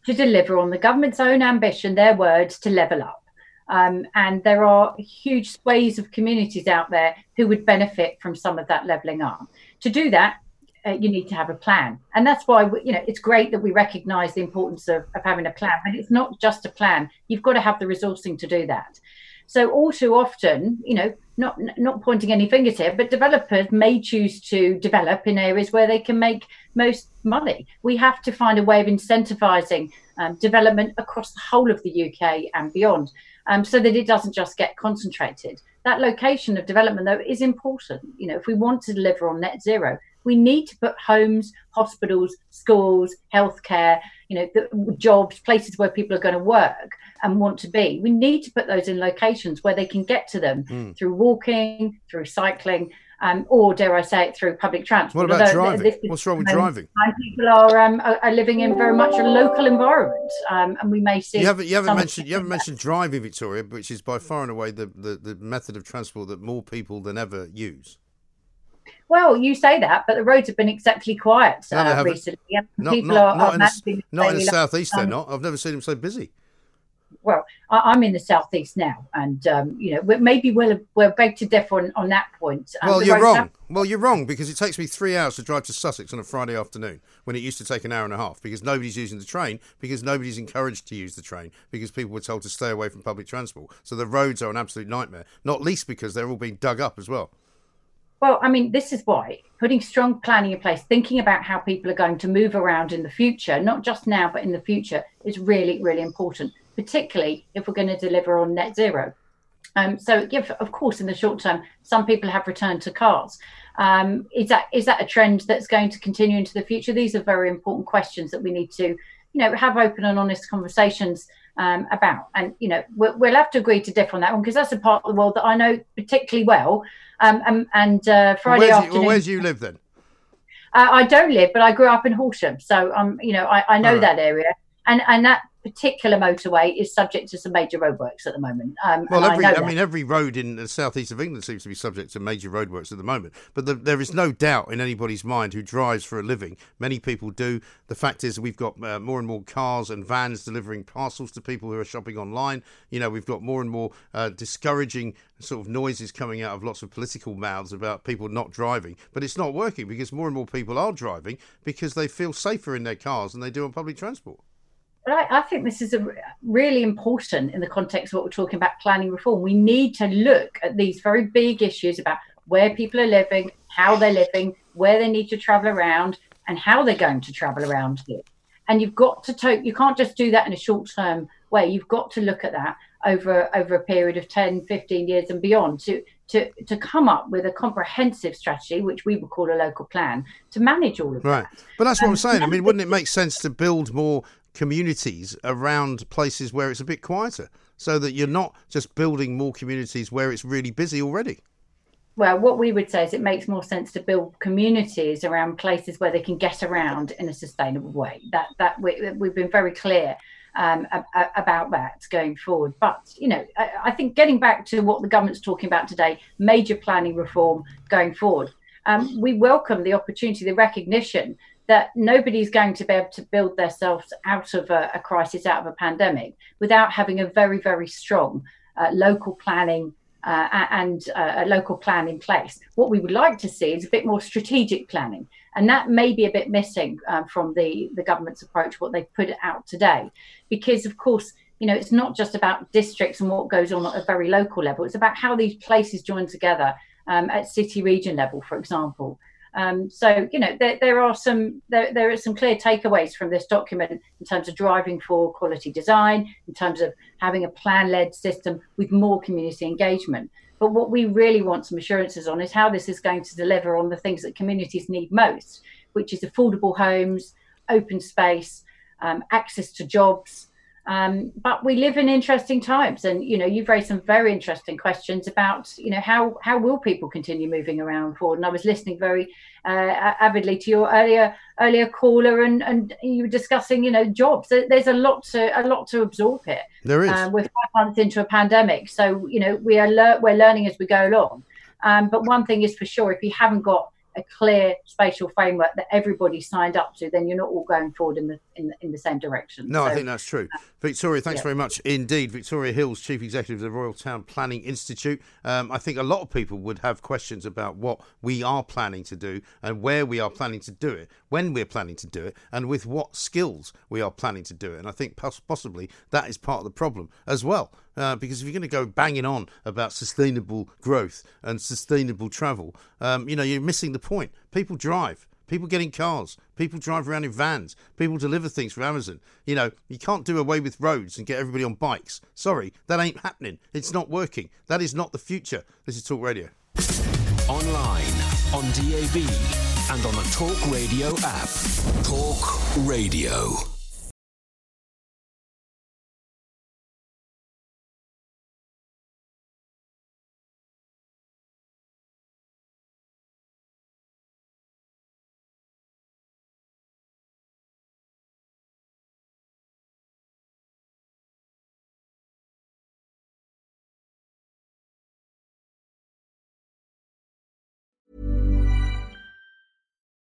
to deliver on the government's own ambition, their words, to level up. Um, and there are huge swathes of communities out there who would benefit from some of that levelling up. To do that, uh, you need to have a plan, and that's why we, you know it's great that we recognise the importance of, of having a plan. But it's not just a plan; you've got to have the resourcing to do that. So all too often, you know, not not pointing any fingers here, but developers may choose to develop in areas where they can make most money. We have to find a way of incentivizing um, development across the whole of the UK and beyond, um, so that it doesn't just get concentrated. That location of development, though, is important. You know, if we want to deliver on net zero, we need to put homes, hospitals, schools, healthcare, you know, the, jobs, places where people are going to work and want to be. We need to put those in locations where they can get to them mm. through walking, through cycling, um, or dare I say it, through public transport. What about Although driving? This, What's wrong with driving? People are, um, are, are living in very much a local environment, um, and we may see. You haven't, you haven't mentioned you haven't mentioned driving, Victoria, which is by far and away the, the, the method of transport that more people than ever use. Well, you say that, but the roads have been exactly quiet uh, no, recently. Not, people not, are, not are in the, not in the southeast. They're not. I've never seen them so busy well, I, am in the southeast now, and um, you know maybe we're we're begged to death on, on that point. Um, well, you're wrong. Have... Well, you're wrong because it takes me three hours to drive to Sussex on a Friday afternoon when it used to take an hour and a half because nobody's using the train because nobody's encouraged to use the train because people were told to stay away from public transport. So the roads are an absolute nightmare. Not least because they're all being dug up as well. Well, I mean, this is why putting strong planning in place, thinking about how people are going to move around in the future, not just now, but in the future, is really, really important particularly if we're going to deliver on net zero. Um, so, if, of course, in the short term, some people have returned to cars. Um, is that is that a trend that's going to continue into the future? These are very important questions that we need to, you know, have open and honest conversations um, about. And you know, we'll, we'll, have to agree to differ on that one because that's a part of the world that I know particularly well. Um, and, and uh, Friday well, afternoon. well, where do you live then? Uh, I don't live, but I grew up in Horsham, so um, you know, I, I know right. that area, and and that particular motorway is subject to some major roadworks at the moment. Um, well, every, I, I mean, every road in the southeast of England seems to be subject to major roadworks at the moment. But the, there is no doubt in anybody's mind who drives for a living. Many people do. The fact is, we've got uh, more and more cars and vans delivering parcels to people who are shopping online. You know, we've got more and more uh, discouraging sort of noises coming out of lots of political mouths about people not driving. But it's not working because more and more people are driving because they feel safer in their cars than they do on public transport. But I, I, think this is a, really important in the context of what we're talking about planning reform. We need to look at these very big issues about where people are living, how they're living, where they need to travel around, and how they're going to travel around here. And you've got to take, you can't just do that in a short term way. You've got to look at that over over a period of 10, 15 years and beyond to to to come up with a comprehensive strategy, which we would call a local plan, to manage all of that. right. that. But that's what I'm saying. I mean, wouldn't it make sense to build more communities around places where it's a bit quieter so that you're not just building more communities where it's really busy already. well, what we would say is it makes more sense to build communities around places where they can get around in a sustainable way. That that we, we've been very clear um, about that going forward. But you know, I, I, think getting back to what the government's talking about today, major planning reform going forward. Um, we welcome the opportunity, the recognition that nobody's going to be able to build themselves out of a, a crisis, out of a pandemic, without having a very, very strong uh, local planning uh, and uh, a local plan in place. What we would like to see is a bit more strategic planning, and that may be a bit missing um, from the the government's approach. What they've put out today, because of course. You know, it's not just about districts and what goes on at a very local level. It's about how these places join together um, at city region level, for example. Um, so you know there, there are some there, there are some clear takeaways from this document in terms of driving for quality design, in terms of having a plan-led system with more community engagement. But what we really want some assurances on is how this is going to deliver on the things that communities need most, which is affordable homes, open space, um, access to jobs, um, but we live in interesting times, and you know, you've raised some very interesting questions about you know how how will people continue moving around forward. And I was listening very uh, avidly to your earlier earlier caller, and and you were discussing you know jobs. There's a lot to a lot to absorb here. There is. Um, we're five months into a pandemic, so you know we are le- we're learning as we go along. Um, but one thing is for sure, if you haven't got a clear spatial framework that everybody signed up to, then you're not all going forward in the in the, in the same direction. No, so, I think that's true. Uh, Victoria, thanks yeah. very much indeed. Victoria Hills, Chief Executive of the Royal Town Planning Institute. Um, I think a lot of people would have questions about what we are planning to do and where we are planning to do it, when we're planning to do it, and with what skills we are planning to do it. And I think possibly that is part of the problem as well. Uh, because if you're going to go banging on about sustainable growth and sustainable travel, um, you know, you're missing the point. People drive. People get in cars. People drive around in vans. People deliver things for Amazon. You know, you can't do away with roads and get everybody on bikes. Sorry, that ain't happening. It's not working. That is not the future. This is Talk Radio. Online, on DAB, and on the Talk Radio app. Talk Radio.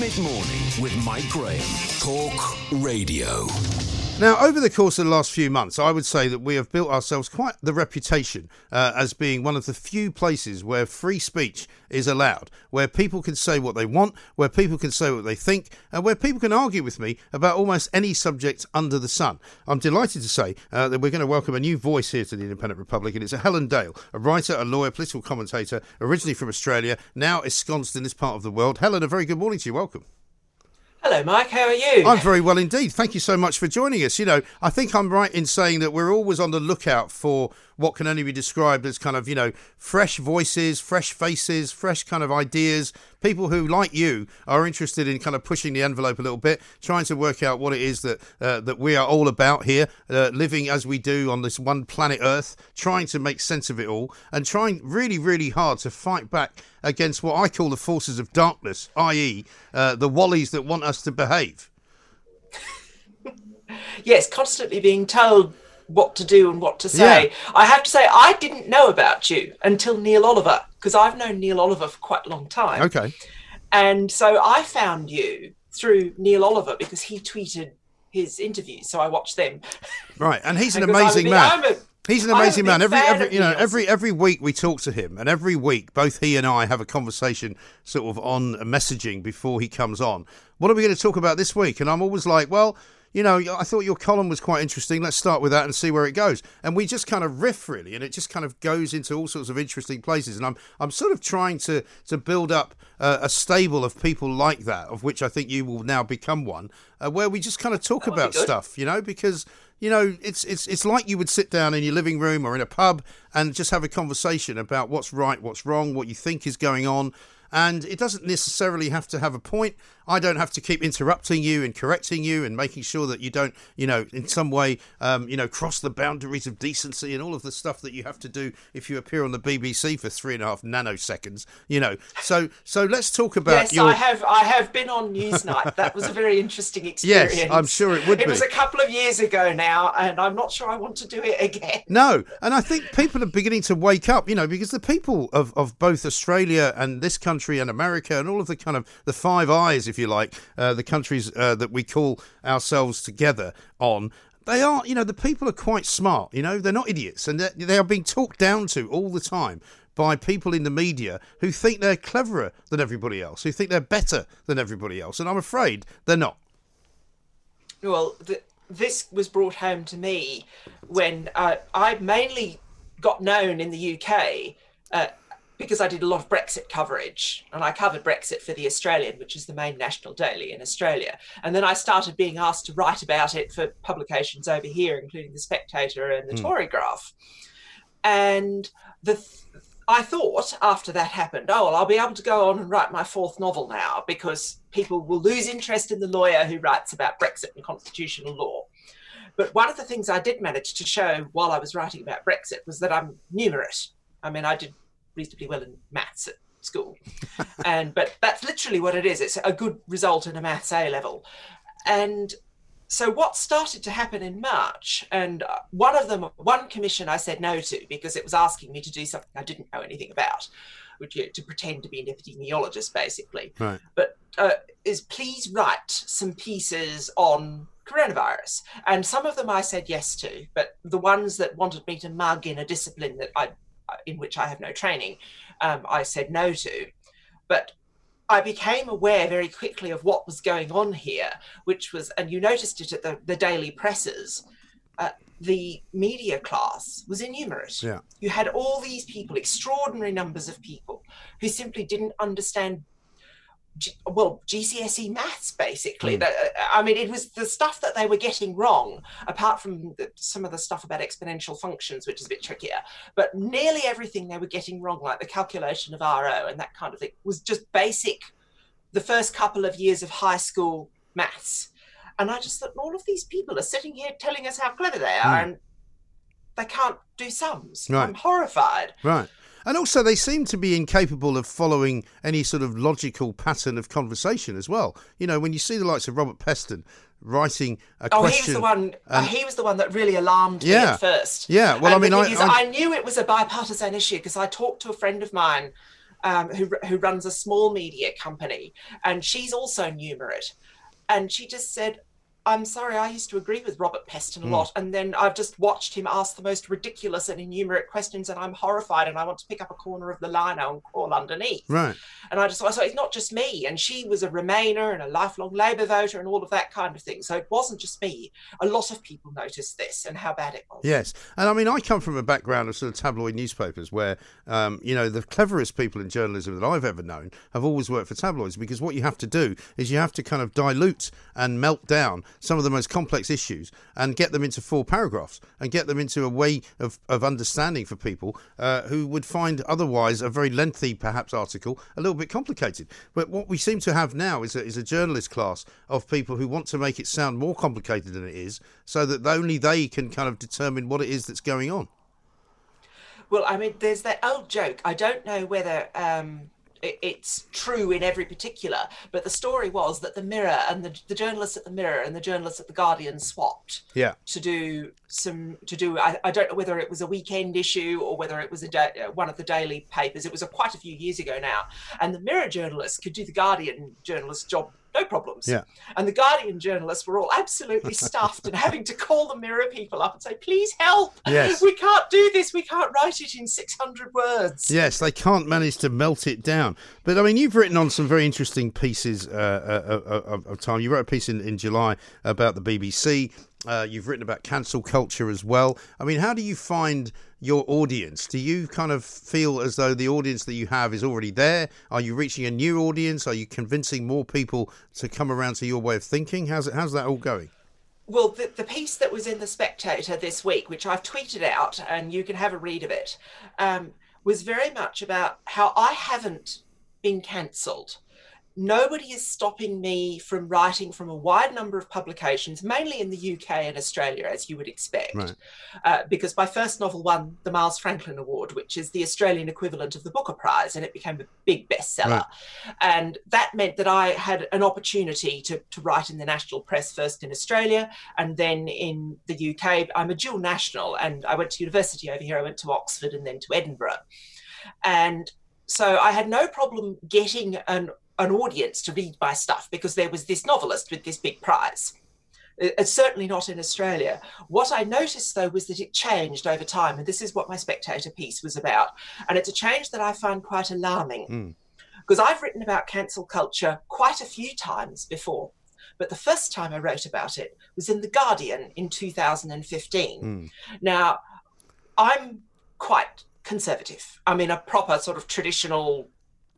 Mid morning with Mike Graham. Talk Radio. Now, over the course of the last few months, I would say that we have built ourselves quite the reputation uh, as being one of the few places where free speech is allowed, where people can say what they want, where people can say what they think, and where people can argue with me about almost any subject under the sun. I'm delighted to say uh, that we're going to welcome a new voice here to the Independent Republic, and it's Helen Dale, a writer, a lawyer, political commentator, originally from Australia, now ensconced in this part of the world. Helen, a very good morning to you. Welcome. Hello, Mike. How are you? I'm very well indeed. Thank you so much for joining us. You know, I think I'm right in saying that we're always on the lookout for what can only be described as kind of, you know, fresh voices, fresh faces, fresh kind of ideas. People who, like you, are interested in kind of pushing the envelope a little bit, trying to work out what it is that uh, that we are all about here, uh, living as we do on this one planet Earth, trying to make sense of it all, and trying really, really hard to fight back against what I call the forces of darkness, i.e., uh, the wallies that want us to behave. yes, constantly being told what to do and what to say. Yeah. I have to say, I didn't know about you until Neil Oliver, because I've known Neil Oliver for quite a long time. Okay. And so I found you through Neil Oliver because he tweeted his interviews, so I watched them. Right, and he's an amazing man. He's an amazing man. Every every you know every every week we talk to him, and every week both he and I have a conversation sort of on messaging before he comes on. What are we going to talk about this week? And I'm always like, well, you know, I thought your column was quite interesting. Let's start with that and see where it goes. And we just kind of riff really, and it just kind of goes into all sorts of interesting places. And I'm I'm sort of trying to to build up uh, a stable of people like that, of which I think you will now become one, uh, where we just kind of talk about stuff, you know, because you know, it's it's it's like you would sit down in your living room or in a pub and just have a conversation about what's right, what's wrong, what you think is going on, and it doesn't necessarily have to have a point. I don't have to keep interrupting you and correcting you and making sure that you don't, you know, in some way, um, you know, cross the boundaries of decency and all of the stuff that you have to do if you appear on the BBC for three and a half nanoseconds. You know, so so let's talk about. Yes, your... I have. I have been on Newsnight. That was a very interesting experience. yes, I'm sure it would. It be. was a couple of years ago now, and I'm not sure I want to do it again. No, and I think people are beginning to wake up. You know, because the people of of both Australia and this country and America and all of the kind of the Five Eyes, if you like. Uh, the countries uh, that we call ourselves together on, they are, you know, the people are quite smart. You know, they're not idiots, and they are being talked down to all the time by people in the media who think they're cleverer than everybody else, who think they're better than everybody else, and I'm afraid they're not. Well, this was brought home to me when uh, I mainly got known in the UK. Uh, because I did a lot of Brexit coverage and I covered Brexit for The Australian, which is the main national daily in Australia. And then I started being asked to write about it for publications over here, including The Spectator and The mm. Torygraph. And the I thought after that happened, oh, well, I'll be able to go on and write my fourth novel now because people will lose interest in the lawyer who writes about Brexit and constitutional law. But one of the things I did manage to show while I was writing about Brexit was that I'm numerate. I mean, I did reasonably well in maths at school. and but that's literally what it is. It's a good result in a maths A level. And so what started to happen in March, and uh, one of them, one commission I said no to because it was asking me to do something I didn't know anything about, which to pretend to be an epidemiologist, basically. Right. But uh, is please write some pieces on coronavirus, and some of them I said yes to, but the ones that wanted me to mug in a discipline that I in which I have no training, um, I said no to. But I became aware very quickly of what was going on here, which was, and you noticed it at the, the daily presses. Uh, the media class was innumerate. Yeah. You had all these people, extraordinary numbers of people, who simply didn't understand G- well GCSE maths basically. Mm. I mean, it was the stuff that they were getting wrong, apart from the, some of the stuff about exponential functions, which is a bit trickier. But nearly everything they were getting wrong, like the calculation of RO and that kind of thing, was just basic. The first couple of years of high school maths, and I just thought all of these people are sitting here telling us how clever they are, mm. and they can't do sums. Right. I'm horrified. Right. And also, they seem to be incapable of following any sort of logical pattern of conversation as well. You know, when you see the likes of Robert Peston writing a oh, question. he was the one. Uh, he was the one that really alarmed yeah, me at first. Yeah. Well, and I mean, I, is, I, I, knew it was a bipartisan issue because I talked to a friend of mine um, who who runs a small media company, and she's also numerate, and she just said, I'm sorry, I used to agree with Robert Peston a Hmm. lot, and then I've just watched him ask the most ridiculous and innumerate questions, and I'm horrified, and I want to pick up a corner of the lino and crawl underneath. Right. And I just thought, so it's not just me. And she was a Remainer and a lifelong Labour voter and all of that kind of thing. So it wasn't just me. A lot of people noticed this and how bad it was. Yes, and I mean, I come from a background of sort of tabloid newspapers where, um, you know, the cleverest people in journalism that I've ever known have always worked for tabloids because what you have to do is you have to kind of dilute and melt down some of the most complex issues and get them into four paragraphs and get them into a way of, of understanding for people uh, who would find otherwise a very lengthy, perhaps, article a little bit complicated. But what we seem to have now is a, is a journalist class of people who want to make it sound more complicated than it is so that only they can kind of determine what it is that's going on. Well, I mean, there's that old joke. I don't know whether um, it's true in every particular, but the story was that the Mirror and the, the journalists at the Mirror and the journalists at the Guardian swapped Yeah. to do some to do. I, I don't know whether it was a weekend issue or whether it was a da- one of the daily papers. It was a, quite a few years ago now, and the Mirror journalists could do the Guardian journalist job. No problems. Yeah. And the Guardian journalists were all absolutely stuffed and having to call the Mirror people up and say, please help. Yes. We can't do this. We can't write it in 600 words. Yes, they can't manage to melt it down. But I mean, you've written on some very interesting pieces uh, uh, uh, of, of time. You wrote a piece in, in July about the BBC. Uh, you've written about cancel culture as well. I mean, how do you find your audience? Do you kind of feel as though the audience that you have is already there? Are you reaching a new audience? Are you convincing more people to come around to your way of thinking? How's it, how's that all going? Well, the, the piece that was in The Spectator this week, which I've tweeted out and you can have a read of it, um, was very much about how I haven't been cancelled. Nobody is stopping me from writing from a wide number of publications, mainly in the UK and Australia, as you would expect. Right. Uh, because my first novel won the Miles Franklin Award, which is the Australian equivalent of the Booker Prize, and it became a big bestseller. Right. And that meant that I had an opportunity to, to write in the national press first in Australia and then in the UK. I'm a dual national and I went to university over here. I went to Oxford and then to Edinburgh. And so I had no problem getting an, an audience to read my stuff because there was this novelist with this big prize. It's certainly not in Australia. What I noticed though was that it changed over time, and this is what my spectator piece was about. And it's a change that I find quite alarming Mm. because I've written about cancel culture quite a few times before. But the first time I wrote about it was in The Guardian in 2015. Mm. Now, I'm quite conservative. I'm in a proper sort of traditional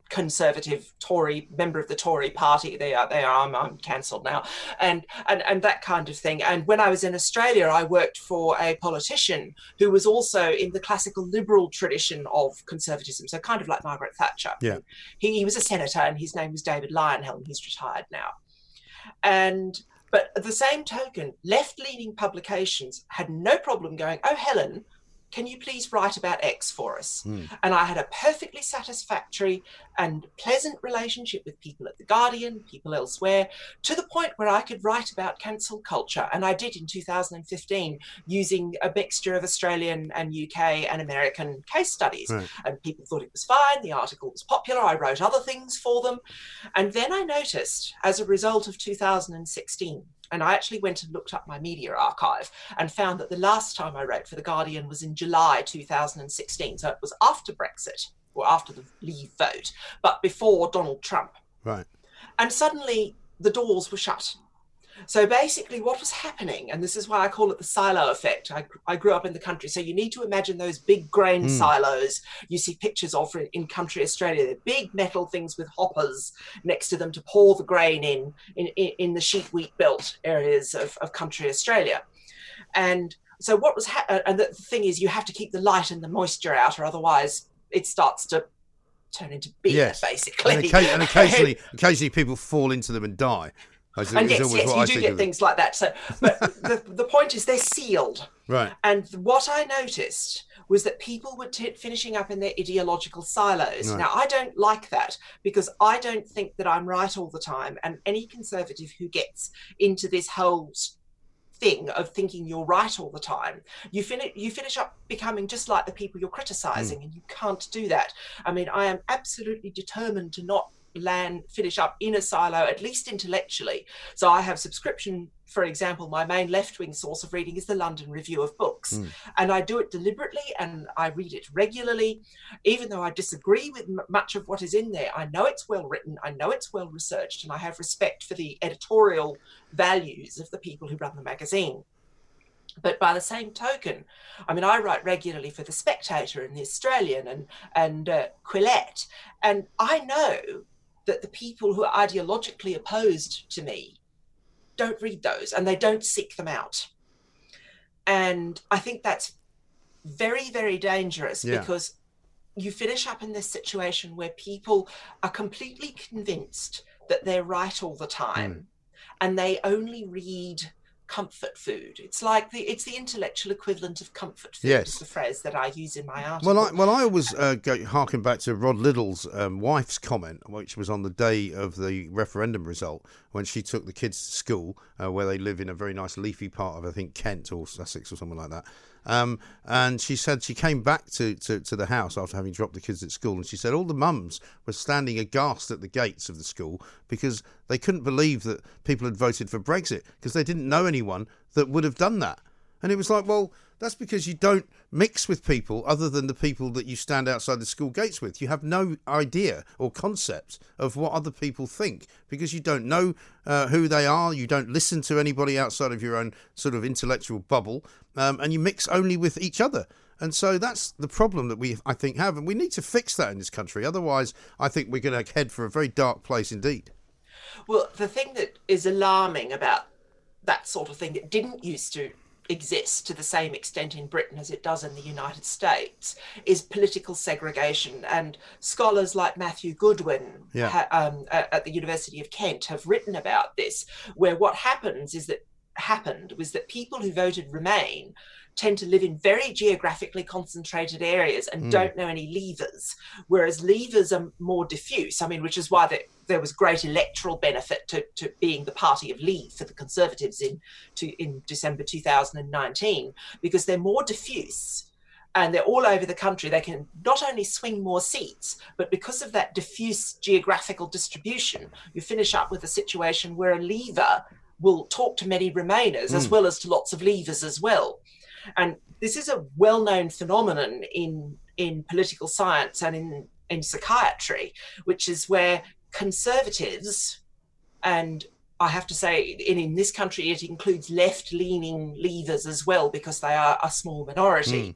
conservative Tory member of the Tory party. They are, they are, I'm, I'm cancelled now. And, and, and that kind of thing. And when I was in Australia, I worked for a politician who was also in the classical liberal tradition of conservatism. So kind of like Margaret Thatcher. Yeah. He, he was a senator and his name was David Leyonhjelm. He's retired now. And but at the same token, left-leaning publications had no problem going, "Oh, Helen, can you please write about X for us?" Hmm. And I had a perfectly satisfactory and pleasant relationship with people at the Guardian, people elsewhere, to the point where I could write about cancel culture, and I did in 2015 using a mixture of Australian and UK and American case studies. Right. And people thought it was fine. The article was popular. I wrote other things for them. And then I noticed, as a result of 2016, and I actually went and looked up my media archive and found that the last time I wrote for The Guardian was in July 2016. So it was after Brexit or after the Leave vote, but before Donald Trump. Right. And suddenly the doors were shut. So basically, what was happening, and this is why I call it the silo effect. I, I grew up in the country, so you need to imagine those big grain Mm. silos you see pictures of in, in country Australia. They're big metal things with hoppers next to them to pour the grain in in, in, the sheep wheat belt areas of, of country Australia. And so, what was ha- uh, and the thing is, you have to keep the light and the moisture out, or otherwise it starts to turn into beer, Yes. basically. And occasionally, occasionally people fall into them and die. Is- and yes, yes, you I do get things like that. So, but the, the point is, they're sealed. Right. And what I noticed was that people were t- finishing up in their ideological silos. Right. Now, I don't like that because I don't think that I'm right all the time. And any conservative who gets into this whole thing of thinking you're right all the time, you finish you finish up becoming just like the people you're criticizing, mm. and you can't do that. I mean, I am absolutely determined to not land finish up in a silo at least intellectually. So i have subscription for example my main left-wing source of reading is the london review of books. Mm. and i do it deliberately and i read it regularly. Even though i disagree with m- much of what is in there i know it's well written i know it's well researched and i have respect for the editorial values of the people who run the magazine. But by the same token, I mean, I write regularly for The Spectator and The Australian and, and uh, Quillette, and I know that the people who are ideologically opposed to me don't read those and they don't seek them out. And I think that's very, very dangerous yeah. because you finish up in this situation where people are completely convinced that they're right all the time mm. and they only read comfort food. It's like the it's the intellectual equivalent of comfort food. Yes, the phrase that I use in my article. Well, I well I always uh, go harking back to Rod Liddle's um, wife's comment, which was on the day of the referendum result when she took the kids to school, uh, where they live in a very nice leafy part of I think Kent or Sussex or something like that. Um, and she said she came back to, to, to, the house after having dropped the kids at school, and she said all the mums were standing aghast at the gates of the school because they couldn't believe that people had voted for Brexit because they didn't know anyone that would have done that. And it was like, well, that's because you don't mix with people other than the people that you stand outside the school gates with. You have no idea or concept of what other people think because you don't know uh, who they are. You don't listen to anybody outside of your own sort of intellectual bubble, um, and you mix only with each other. And so that's the problem that we, I think, have, and we need to fix that in this country. Otherwise, I think we're going to head for a very dark place indeed. Well, the thing that is alarming about that sort of thing that didn't used to exists to the same extent in Britain as it does in the United States is political segregation. And scholars like Matthew Goodwin yeah. ha, um, at the University of Kent have written about this, where what happens is that happened was that people who voted Remain tend to live in very geographically concentrated areas and mm. don't know any leavers, whereas leavers are more diffuse. I mean, which is why the, there was great electoral benefit to, to being the party of leave for the Conservatives in to, in December 2019 because they're more diffuse and they're all over the country. They can not only swing more seats, but because of that diffuse geographical distribution, you finish up with a situation where a leaver will talk to many Remainers mm. as well as to lots of leavers as well. And this is a well-known phenomenon in in political science and in in psychiatry, which is where conservatives and I have to say, in, in this country, it includes left leaning leavers as well, because they are a small minority, mm.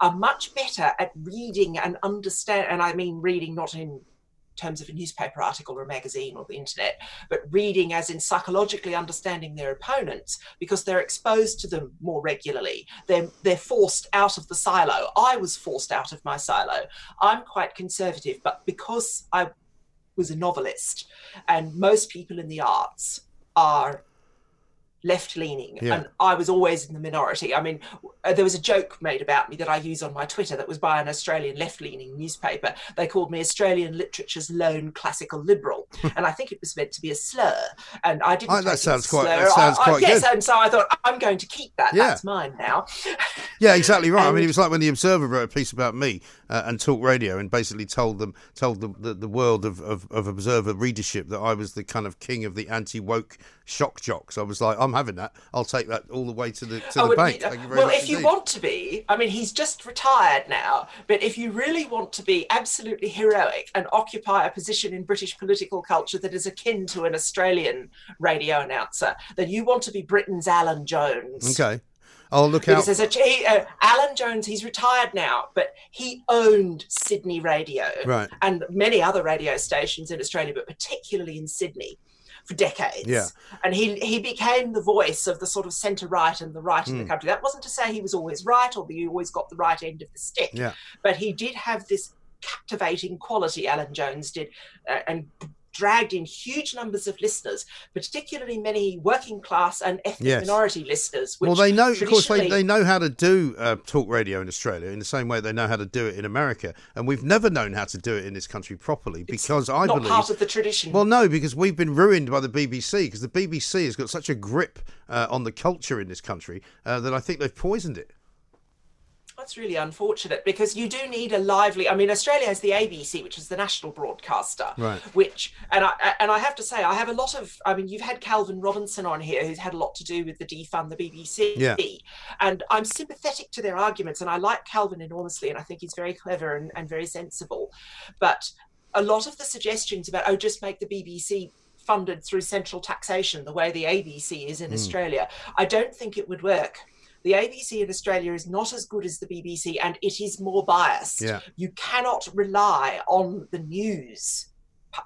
are much better at reading and understand. And I mean reading not in terms of a newspaper article or a magazine or the internet, but reading as in psychologically understanding their opponents because they're exposed to them more regularly. They're, they're forced out of the silo. I was forced out of my silo. I'm quite conservative, but because I was a novelist and most people in the arts are left leaning yeah. and I was always in the minority. I mean, uh, there was a joke made about me that I use on my Twitter that was by an Australian left leaning newspaper. They called me Australian literature's lone classical liberal. and I think it was meant to be a slur. And I didn't. Oh, that sounds quite, that sounds I, quite I, yes, and so I thought, I'm going to keep that. Yeah. That's mine now. yeah, exactly right. And, I mean, it was like when the Observer wrote a piece about me uh, and Talk Radio and basically told them, told the, the, the world of, of, of Observer readership that I was the kind of king of the anti woke shock jocks. I was like, I'm having that. I'll take that all the way to the to oh, the bank. well, if you want to be, I mean, he's just retired now. But if you really want to be absolutely heroic and occupy a position in British political culture that is akin to an Australian radio announcer, then you want to be Britain's Alan Jones. Okay. I'll look because out. There's a, uh, Alan Jones, he's retired now, but he owned Sydney Radio right. and many other radio stations in Australia, but particularly in Sydney for decades. Yeah. And he he became the voice of the sort of centre right and the right mm. in the hmm. country. That wasn't to say he was always right or that he always got the right end of the stick. Yeah. But he did have this captivating quality, Alan Jones did, uh, and dragged in huge numbers of listeners, particularly many working class and ethnic Yes. minority listeners. Which well, they know, of course, they, they know how to do uh, talk radio in Australia in the same way they know how to do it in America, and we've never known how to do it in this country properly because I not believe part of the tradition. Well, no, because we've been ruined by the BBC because the BBC has got such a grip uh, on the culture in this country uh, that I think they've poisoned it. That's really unfortunate because you do need a lively. I mean, Australia has the ABC, which is the national broadcaster, Right. Which, and I and I have to say, I have a lot of. I mean, you've had Calvin Robinson on here, who's had a lot to do with the defund the BBC, Yeah. and I'm sympathetic to their arguments, and I like Calvin enormously, and I think he's very clever and, and very sensible, but a lot of the suggestions about oh, just make the BBC funded through central taxation the way the ABC is in Hmm. Australia, I don't think it would work. The ABC in Australia is not as good as the BBC and it is more biased. Yeah. You cannot rely on the news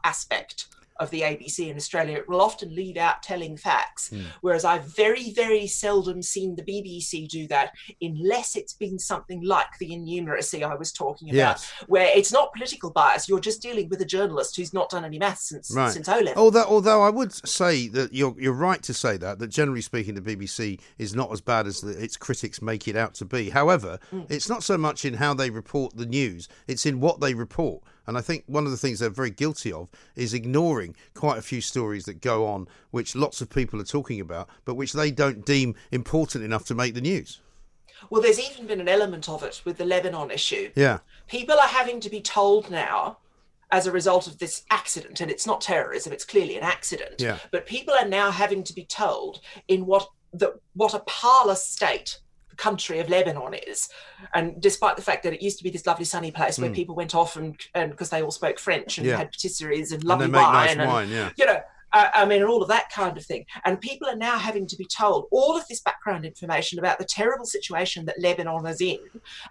aspect of the ABC in Australia. It will often leave out telling facts. Hmm. Whereas I've very, very seldom seen the BBC do that unless it's been something like the innumeracy I was talking about, Yes. where it's not political bias. You're just dealing with a journalist who's not done any maths since, Right. since O level. Although, although I would say that you're you're right to say that that generally speaking, the BBC is not as bad as the, its critics make it out to be. However, it's not so much in how they report the news; it's in what they report. And I think one of the things they're very guilty of is ignoring quite a few stories that go on, which lots of people are talking about, but which they don't deem important enough to make the news. Well, there's even been an element of it with the Lebanon issue. Yeah, People are having to be told now, as a result of this accident, and it's not terrorism; it's clearly an accident. Yeah. But people are now having to be told in what the what a parlous state country of Lebanon is, and despite the fact that it used to be this lovely sunny place where people went off and and because they all spoke French and. Yeah. had patisseries and and lovely they make nice wine and wine. Yeah, you know, uh, I mean, all of that kind of thing. And people are now having to be told all of this background information about the terrible situation that Lebanon is in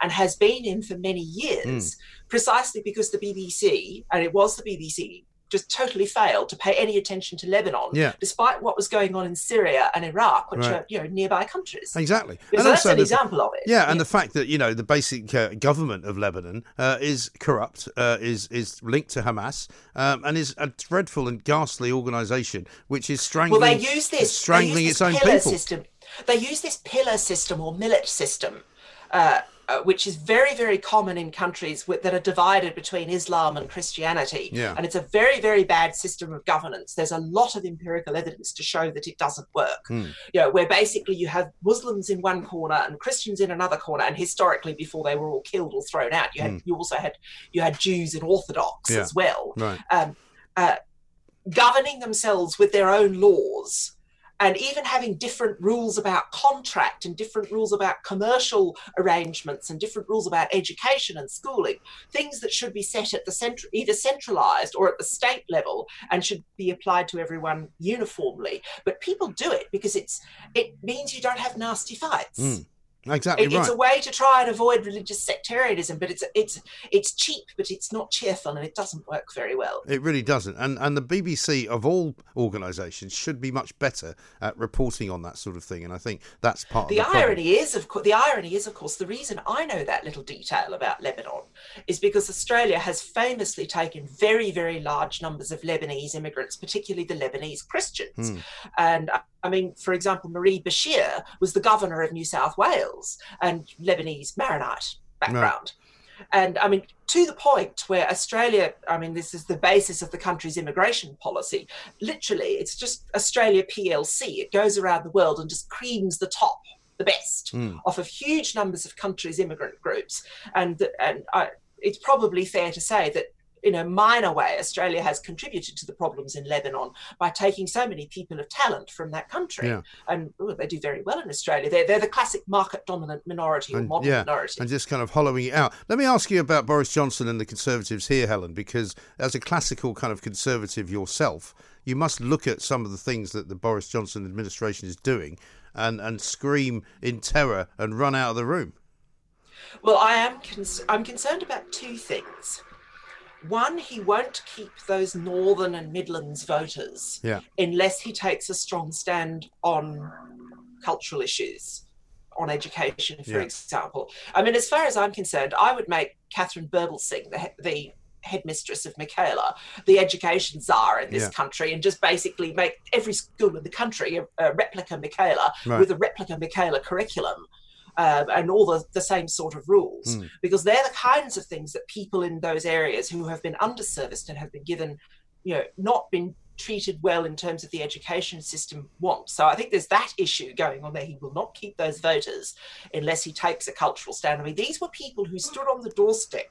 and has been in for many years, precisely because the BBC, and it was the BBC, just totally failed to pay any attention to Lebanon, Yeah. despite what was going on in Syria and Iraq, which Right. are you know nearby countries. exactly. So that's an the- example of it. Yeah, and the fact that you know the basic uh, government of Lebanon uh, is corrupt, uh, is is linked to Hamas, um, and is a dreadful and ghastly organisation which is strangling. Well, they use this. strangling use its this own pillar people. System. They use this pillar system or millet system, uh, uh, which is very, very common in countries with, that are divided between Islam and Christianity. Yeah. And it's a very, very bad system of governance. There's a lot of empirical evidence to show that it doesn't work. Hmm. You know, where basically you have Muslims in one corner and Christians in another corner. And historically, before they were all killed or thrown out, you had you also had you had Jews and Orthodox. Yeah. as well Right. um, uh, governing themselves with their own laws and even having different rules about contract and different rules about commercial arrangements and different rules about education and schooling things that should be set at the central either centralized or at the state level and should be applied to everyone uniformly but people do it because it's it means you don't have nasty fights Mm. Exactly it- right. It's a way to try and avoid religious sectarianism, but it's it's it's cheap, but it's not cheerful, and it doesn't work very well. It really doesn't. And and the BBC of all organisations should be much better at reporting on that sort of thing. And I think that's part The of the problem. irony is, of course, the irony is, of course, the reason I know that little detail about Lebanon is because Australia has famously taken very, very large numbers of Lebanese immigrants, particularly the Lebanese Christians. Hmm. And I mean, for example, Marie Bashir was the governor of New South Wales and Lebanese Maronite background. And I mean, to the point where Australia, I mean, this is the basis of the country's immigration policy. Literally, it's just Australia PLC. It goes around the world and just creams the top, the best, Hmm. off of huge numbers of countries' immigrant groups. And and I, it's probably fair to say that in a minor way, Australia has contributed to the problems in Lebanon by taking so many people of talent from that country. Yeah. And ooh, they do very well in Australia. They're, they're the classic market dominant minority or And, modern yeah, minority. and just kind of hollowing it out. Let me ask you about Boris Johnson and the Conservatives here, Helen, because as a classical kind of Conservative yourself, you must look at some of the things that the Boris Johnson administration is doing and, and scream in terror and run out of the room. Well, I am cons- I'm concerned about two things. One, he won't keep those Northern and Midlands voters Yeah. unless he takes a strong stand on cultural issues, on education, for Yeah. example. I mean, as far as I'm concerned, I would make Katharine Birbalsingh the, the headmistress of Michaela, the education czar in this Yeah. country, and just basically make every school in the country a, a replica Michaela Right. with a replica Michaela curriculum. Um, and all the, the same sort of rules, Mm. because they're the kinds of things that people in those areas who have been underserviced and have been given, you know, not been treated well in terms of the education system want. So I think there's that issue going on there. He will not keep those voters unless he takes a cultural stand. I mean, these were people who stood on the doorstep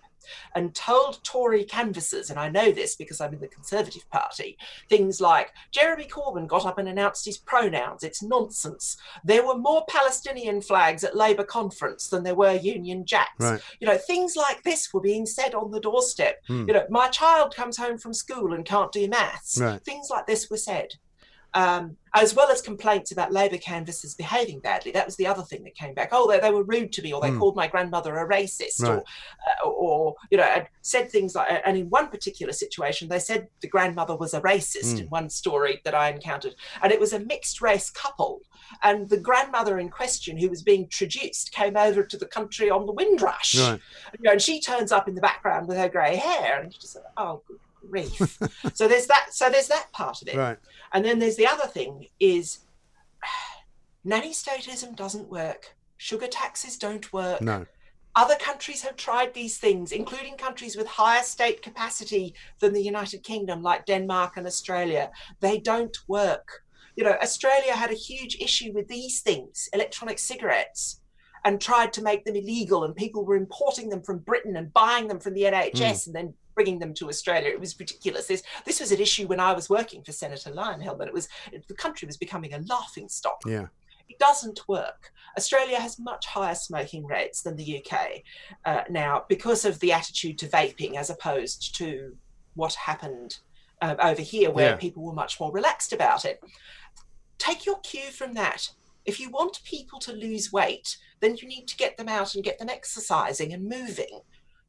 and told Tory canvassers, and I know this because I'm in the Conservative Party, things like Jeremy Corbyn got up and announced his pronouns. It's nonsense. There were more Palestinian flags at Labour conference than there were Union Jacks. Right. You know, things like this were being said on the doorstep. Hmm. You know, my child comes home from school and can't do maths. Right. Things like this were said. Um, as well as complaints about Labour canvassers behaving badly. That was the other thing that came back. Oh, they, they were rude to me, or they Hmm. called my grandmother a racist, Right. or, uh, or you know, and said things like. And in one particular situation, they said the grandmother was a racist. Hmm. In one story that I encountered, and it was a mixed race couple, and the grandmother in question, who was being traduced, came over to the country on the Windrush. Right. You know, and she turns up in the background with her grey hair, and you just oh, good grief. so there's that. So there's that part of it. Right. And then there's the other thing is nanny statism doesn't work. Sugar taxes don't work. No. Other countries have tried these things, including countries with higher state capacity than the United Kingdom, like Denmark and Australia. They don't work. You know, Australia had a huge issue with these things, electronic cigarettes, and tried to make them illegal, and people were importing them from Britain and buying them from the NHS and then bringing them to Australia. It was ridiculous. This this was an issue when I was working for Senator Leyonhjelm, but it was the country was becoming a laughing stock. Yeah. It doesn't work. Australia has much higher smoking rates than the UK uh, now because of the attitude to vaping as opposed to what happened uh, over here, where Yeah. people were much more relaxed about it. Take your cue from that. If you want people to lose weight, then you need to get them out and get them exercising and moving.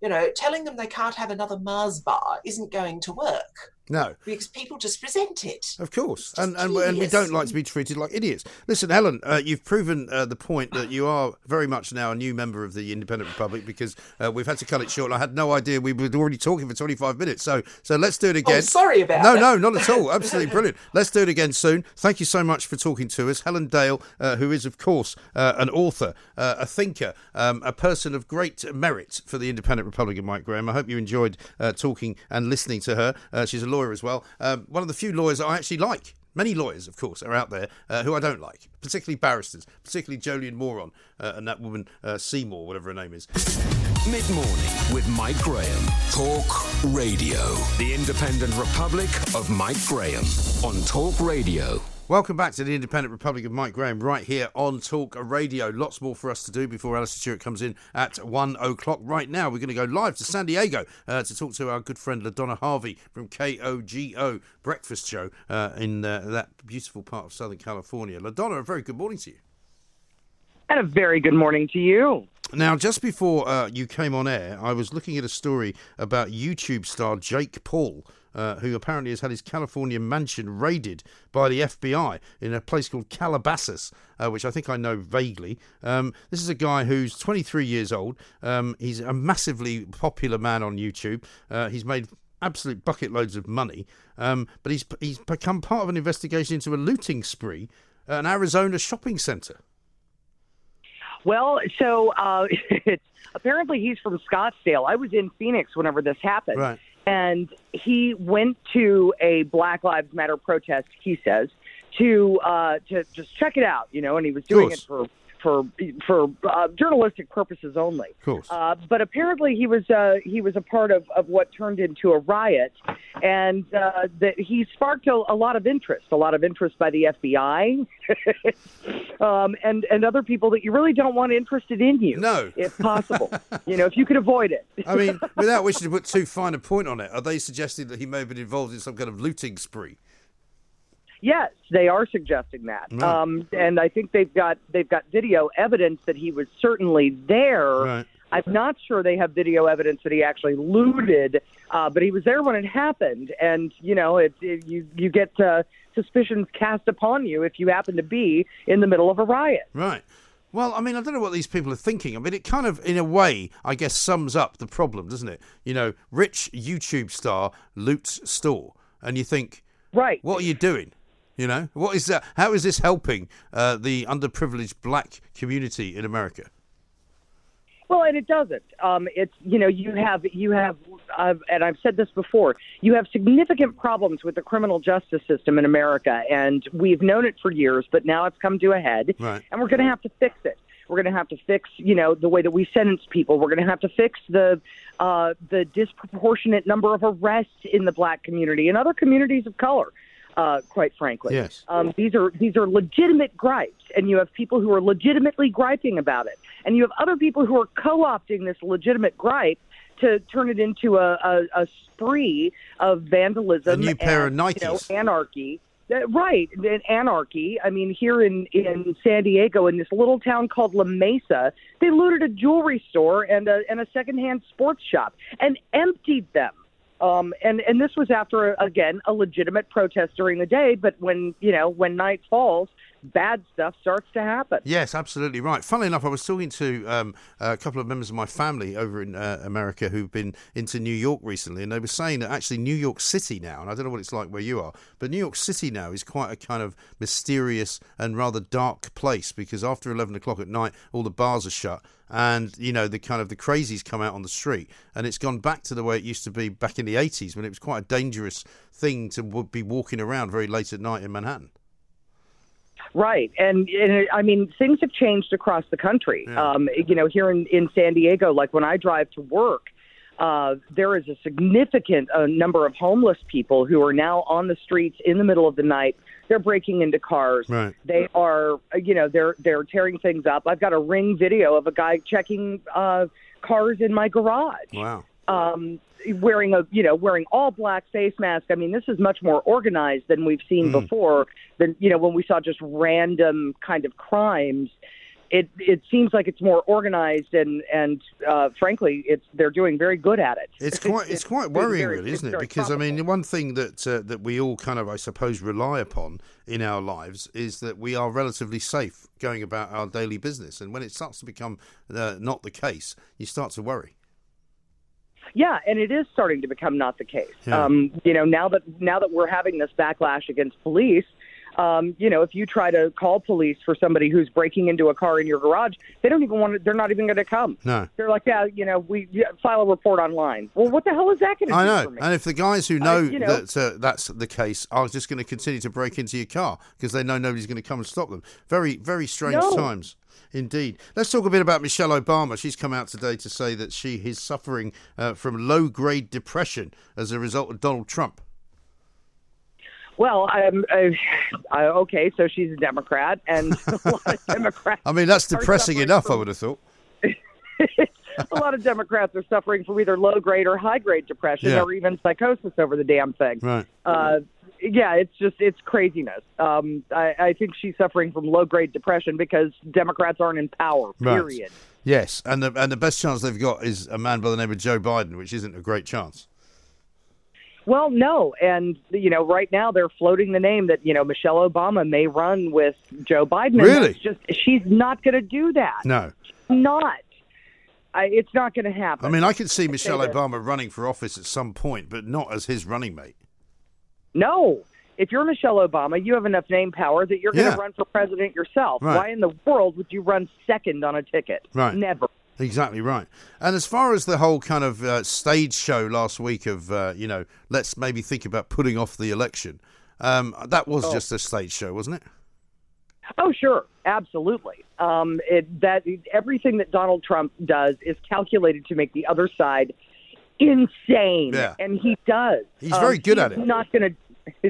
You know, telling them they can't have another Mars bar isn't going to work No. because people just resent it. Of course, and and, and we don't like to be treated like idiots. Listen, Helen, uh, you've proven uh, the point that you are very much now a new member of the Independent Republic because uh, we've had to cut it short. I had no idea we were already talking for 25 minutes. So so let's do it again. Oh, sorry about no, that. no, not at all. Absolutely brilliant. Let's do it again soon. Thank you so much for talking to us, Helen Dale, uh, who is of course uh, an author, uh, a thinker, um, a person of great merit for the Independent Republic of Mike Graham. I hope you enjoyed uh, talking and listening to her. Uh, she's a lawyer as well. Um, one of the few lawyers I actually like. Many lawyers, of course, are out there uh, who I don't like, particularly barristers, particularly Jolyon Moron uh, and that woman uh, Simor, whatever her name is. Mid morning with Mike Graham. Talk Radio. The Independent Republic of Mike Graham on Talk Radio. Welcome back to the Independent Republic of Mike Graham, right here on Talk Radio. Lots more for us to do before Alastair Stewart comes in at one o'clock. Right now, we're going to go live to San Diego uh, to talk to our good friend LaDona Harvey from KOGO Breakfast Show uh, in uh, that beautiful part of Southern California. LaDona, a very good morning to you. And a very good morning to you. Now, just before uh, you came on air, I was looking at a story about YouTube star Jake Paul, uh, who apparently has had his California mansion raided by the FBI in a place called Calabasas, uh, which I think I know vaguely. Um, this is a guy who's 23 years old. Um, he's a massively popular man on YouTube. Uh, he's made absolute bucket loads of money, um, but he's he's become part of an investigation into a looting spree at an Arizona shopping center. Well, so uh, it's, apparently he's from Scottsdale. I was in Phoenix whenever this happened. Right. And he went to a Black Lives Matter protest, he says, to uh, to just check it out, you know, and he was doing it for for for uh, journalistic purposes only. Of course. Uh, but apparently he was uh, he was a part of, of what turned into a riot, and uh, that he sparked a, a lot of interest, a lot of interest by the FBI, um, and and other people that you really don't want interested in you. No, if possible, you know, if you could avoid it. I mean, without wishing to put too fine a point on it, are they suggesting that he may have been involved in some kind of looting spree? Yes, they are suggesting that, Right. um, and I think they've got they've got video evidence that he was certainly there. Right. I'm not sure they have video evidence that he actually looted, uh, but he was there when it happened, and you know, it, it, you you get uh, suspicions cast upon you if you happen to be in the middle of a riot. Right. Well, I mean, I don't know what these people are thinking. I mean, it kind of, in a way, I guess, sums up the problem, doesn't it? You know, rich YouTube star loots store, and you think, right, what are you doing? You know, what is that? How is this helping uh, the underprivileged black community in America? Well, and it doesn't. Um, it's you know you have you have, uh, and I've said this before. You have significant problems with the criminal justice system in America, and we've known it for years, but now it's come to a head, right. and we're going to have to fix it. We're going to have to fix, you know, the way that we sentence people. We're going to have to fix the uh, the disproportionate number of arrests in the black community and other communities of color uh, quite frankly. Yes. Um, these are these are legitimate gripes, and you have people who are legitimately griping about it, and you have other people who are co-opting this legitimate gripe to turn it into a, a, a spree of vandalism, a new pair and, of you know, anarchy. Uh, right, anarchy. I mean, here in in San Diego, in this little town called La Mesa, they looted a jewelry store and a and a secondhand sports shop and emptied them. Um, and and this was after again a legitimate protest during the day, but when you know when night falls, bad stuff starts to happen. Yes, absolutely right. Funnily enough, I was talking to um, a couple of members of my family over in uh, America who've been into New York recently, and they were saying that actually New York City now, and I don't know what it's like where you are, but New York City now is quite a kind of mysterious and rather dark place because after 11 o'clock at night, all the bars are shut and you know the kind of the crazies come out on the street and it's gone back to the way it used to be back in the 80s when it was quite a dangerous thing to be walking around very late at night in Manhattan Right, and, and I mean things have changed across the country. Yeah. Um, you know, here in in San Diego, like when I drive to work, uh, there is a significant uh, number of homeless people who are now on the streets in the middle of the night. They're breaking into cars. Right. They are, uh, you know, they're they're tearing things up. I've got a ring video of a guy checking uh, cars in my garage. Wow. Um, wearing a you know wearing all black face mask. I mean, this is much more organized than we've seen Mm. before. Than you know when we saw just random kind of crimes. It it seems like it's more organized and and uh, frankly, it's they're doing very good at it. It's quite it's quite very- worrying, very- really, isn't it? very Because I mean, one thing that uh, that we all kind of, I suppose, rely upon in our lives is that we are relatively safe going about our daily business, and when it starts to become uh, not the case, you start to worry. Yeah, and it is starting to become not the case. Yeah. Um, you know, now that now that we're having this backlash against police, um, you know, if you try to call police for somebody who's breaking into a car in your garage, they don't even want to. They're not even going to come. No. They're like, yeah, you know, we yeah, file a report online. Well, what the hell is that going to I know, and if the guys who know, you know- that uh, that's the case are just going to continue to break into your car because they know nobody's going to come and stop them. Very, very strange No. times. Indeed. Let's talk a bit about Michelle Obama. She's come out today to say that she is suffering uh, from low grade depression as a result of Donald Trump. Well, I'm uh, I, okay. So she's a Democrat, and a lot of Democrats. I mean, that's depressing enough, I would have thought. a lot of Democrats are suffering from either low grade or high grade depression, Yeah. or even psychosis over the damn thing. Right. Uh, yeah, it's just it's craziness. Um, I, I think she's suffering from low grade depression because Democrats aren't in power. Right. Period. Yes, and the and the best chance they've got is a man by the name of Joe Biden, which isn't a great chance. Well, no, and you know, right now they're floating the name that you know Michelle Obama may run with Joe Biden. Really? just she's not going to do that. No. Not. I, it's not going to happen. I mean, I could see Michelle. Obama running for office at some point, but not as his running mate. No. If you're Michelle Obama, you have enough name power that you're going to Yeah. run for president yourself. Right. Why in the world would you run second on a ticket? Right. Never. Exactly right. And as far as the whole kind of uh, stage show last week of, uh, you know, let's maybe think about putting off the election, um, that was Oh. just a stage show, wasn't it? Oh, sure, absolutely. Um, it, that everything that Donald Trump does is calculated to make the other side insane, Yeah. and he does. He's very good he at it. Not going to.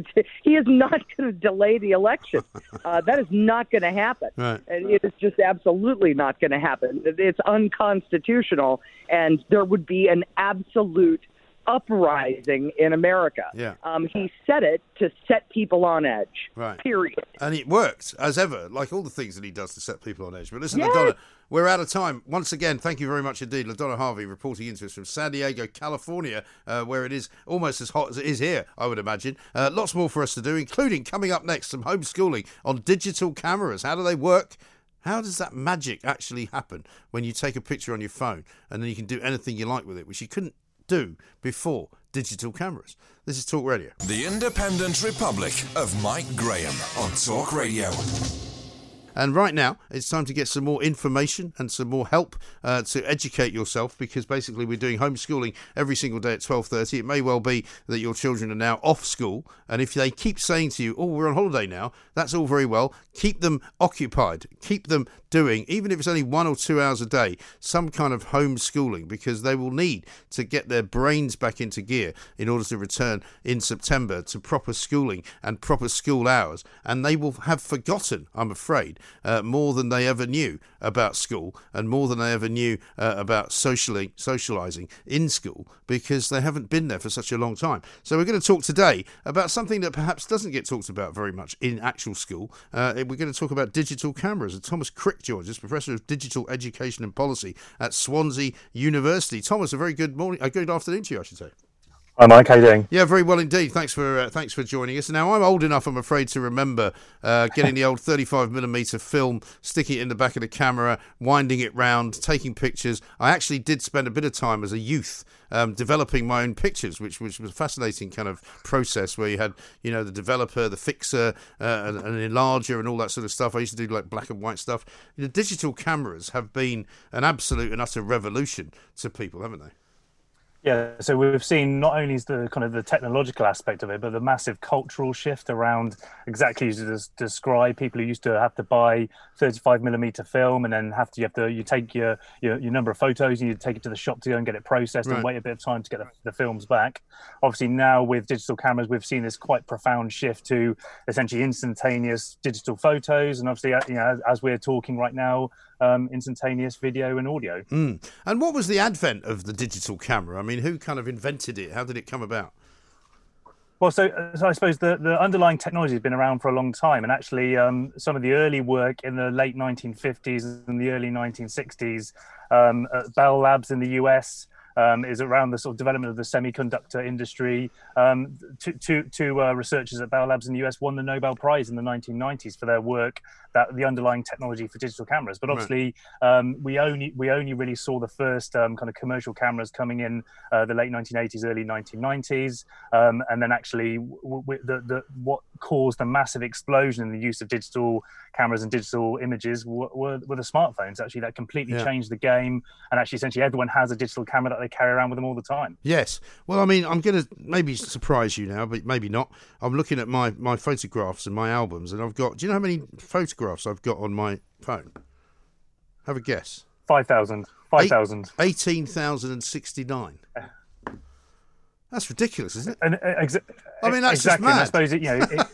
He is not going to delay the election. Uh, that is not going to happen. Right. It is just absolutely not going to happen. It's unconstitutional, and there would be an absolute uprising in America. Yeah. Um, he said it to set people on edge. Right. Period. And it worked, as ever, like all the things that he does to set people on edge. But listen, Yes. LaDona, we're out of time. Once again, thank you very much indeed. LaDona Harvey reporting into us from San Diego, California, uh, where it is almost as hot as it is here, I would imagine. Uh, lots more for us to do, including coming up next some homeschooling on digital cameras. How do they work? How does that magic actually happen when you take a picture on your phone and then you can do anything you like with it, which you couldn't do before digital cameras? This is Talk Radio. The Independent Republic of Mike Graham on Talk Radio. And right now, it's time to get some more information and some more help uh, to educate yourself because basically we're doing homeschooling every single day at 12.30. It may well be that your children are now off school. And if they keep saying to you, oh, we're on holiday now, that's all very well. Keep them occupied. Keep them doing, even if it's only one or two hours a day, some kind of homeschooling because they will need to get their brains back into gear in order to return in September to proper schooling and proper school hours. And they will have forgotten, I'm afraid, uh, more than they ever knew about school and more than they ever knew uh, about socially socializing in school because they haven't been there for such a long time. So we're going to talk today about something that perhaps doesn't get talked about very much in actual school. Uh, we're going to talk about digital cameras. And Thomas Crick joins us, Professor of Digital Education and Policy at Swansea University. Thomas, a very good morning, a good afternoon to you, I should say. Hi, Mike. How you doing? Yeah, very well indeed. Thanks for uh, thanks for joining us. Now, I'm old enough, I'm afraid, to remember uh, getting the old 35 millimeter film, sticking it in the back of the camera, winding it round, taking pictures. I actually did spend a bit of time as a youth um, developing my own pictures, which which was a fascinating kind of process where you had you know the developer, the fixer, uh, and an enlarger, and all that sort of stuff. I used to do like black and white stuff. The digital cameras have been an absolute and utter revolution to people, haven't they? Yeah, so we've seen not only the kind of the technological aspect of it, but the massive cultural shift around exactly as you describe. People who used to have to buy 35 millimeter film and then have to you have to you take your your, your number of photos and you take it to the shop to go and get it processed right. and wait a bit of time to get the, the, films back. Obviously, now with digital cameras, we've seen this quite profound shift to essentially instantaneous digital photos, and obviously, uh, you know, as, as we're talking right now, um, instantaneous video and audio. Mm. And what was the advent of the digital camera? I mean, who kind of invented it? How did it come about? Well, so, so I suppose the, the underlying technology has been around for a long time, and actually, um, some of the early work in the late 1950s and the early 1960s um, at Bell Labs in the US um, is around the sort of development of the semiconductor industry. Um, two, two, two uh, researchers at Bell Labs in the US won the Nobel Prize in the 1990s for their work that the underlying technology for digital cameras. But obviously, right. um, we only we only really saw the first um, kind of commercial cameras coming in uh, the late 1980s, early 1990s, um, and then actually w- w- the, the what caused a massive explosion in the use of digital cameras and digital images were, were, were the smartphones. Actually, that completely yeah. changed the game, and actually, essentially, everyone has a digital camera that they carry around with them all the time. Yes. Well, I mean, I'm going to maybe surprise you now, but maybe not. I'm looking at my, my photographs and my albums, and I've got. Do you know how many photographs I've got on my phone? Have a guess. 5,000. 5,000. 18,069. That's ridiculous, isn't it? And, uh, exa- I mean, that's exactly. just mad. I suppose it, you know, it,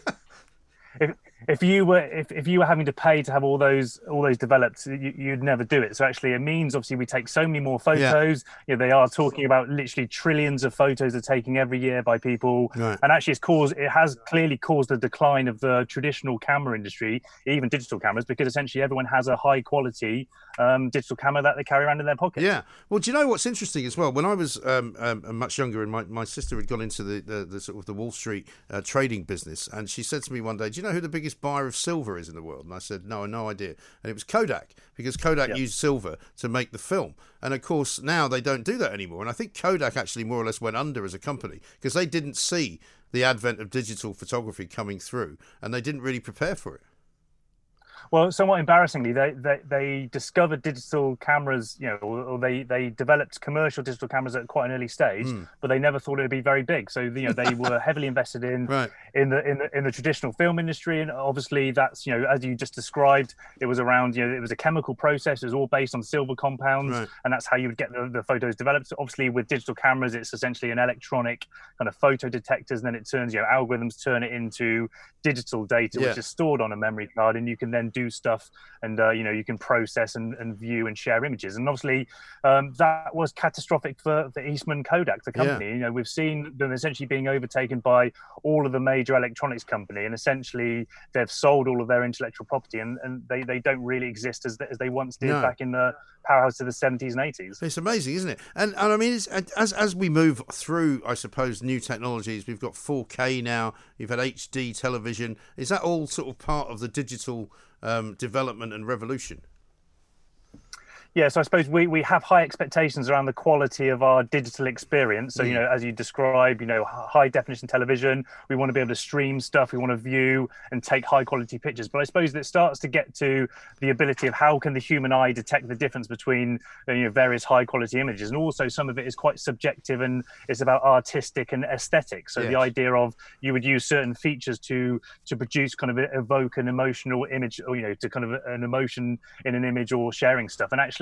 if, if you were if, if you were having to pay to have all those all those developed you, would never do it. So actually it means obviously we take so many more photos. Yeah. you know, they are talking about literally trillions of photos are taking every year by people. Right. and actually it's caused it has clearly caused a decline of the traditional camera industry even digital cameras because essentially everyone has a high quality um, digital camera that they carry around in their pocket. Yeah. Well do you know what's interesting as well? When i was um, um, much younger and my, my sister had gone into the, the, the sort of the wall street uh, trading business and she said to me one day do you know who the biggest buyer of silver is in the world? And I said, no, no idea. And it was Kodak, because Kodak used silver to make the film. And of course, now they don't do that anymore. And I think Kodak actually more or less went under as a company because they didn't see the advent of digital photography coming through and they didn't really prepare for it. Well, somewhat embarrassingly, they, they, they discovered digital cameras, you know, or, they, they developed commercial digital cameras at quite an early stage, mm. but they never thought it would be very big. So you know, they were heavily invested in right. in the in the in the traditional film industry, and obviously that's you know, as you just described, it was around you know, it was a chemical process. It was all based on silver compounds, right. and that's how you would get the, the photos developed. So obviously, with digital cameras, it's essentially an electronic kind of photo detectors, and then it turns you know, algorithms turn it into digital data, yeah. which is stored on a memory card, and you can then do do stuff and uh, you know you can process and, and, view and share images. And obviously um, that was catastrophic for, for Eastman Kodak the company. Yeah. you know we've seen them essentially being overtaken by all of the major electronics company and essentially they've sold all of their intellectual property and, and they, they don't really exist as, as they once did no. back in the powerhouse of the 70s and 80s it's amazing isn't it? And, and I mean as, as we move through I suppose new technologies we've got 4k now you've had HD television. Is that all sort of part of the digital um, development and revolution. Yeah, so I suppose we, we have high expectations around the quality of our digital experience. So, you Mm. know, as you describe, you know, high definition television, we want to be able to stream stuff, we want to view and take high quality pictures. But I suppose that starts to get to the ability of how can the human eye detect the difference between you know various high quality images, and also some of it is quite subjective and it's about artistic and aesthetic. So the idea of you would use certain features to to produce kind of evoke an emotional image, or you know, to kind of an emotion in an image or sharing stuff. And actually,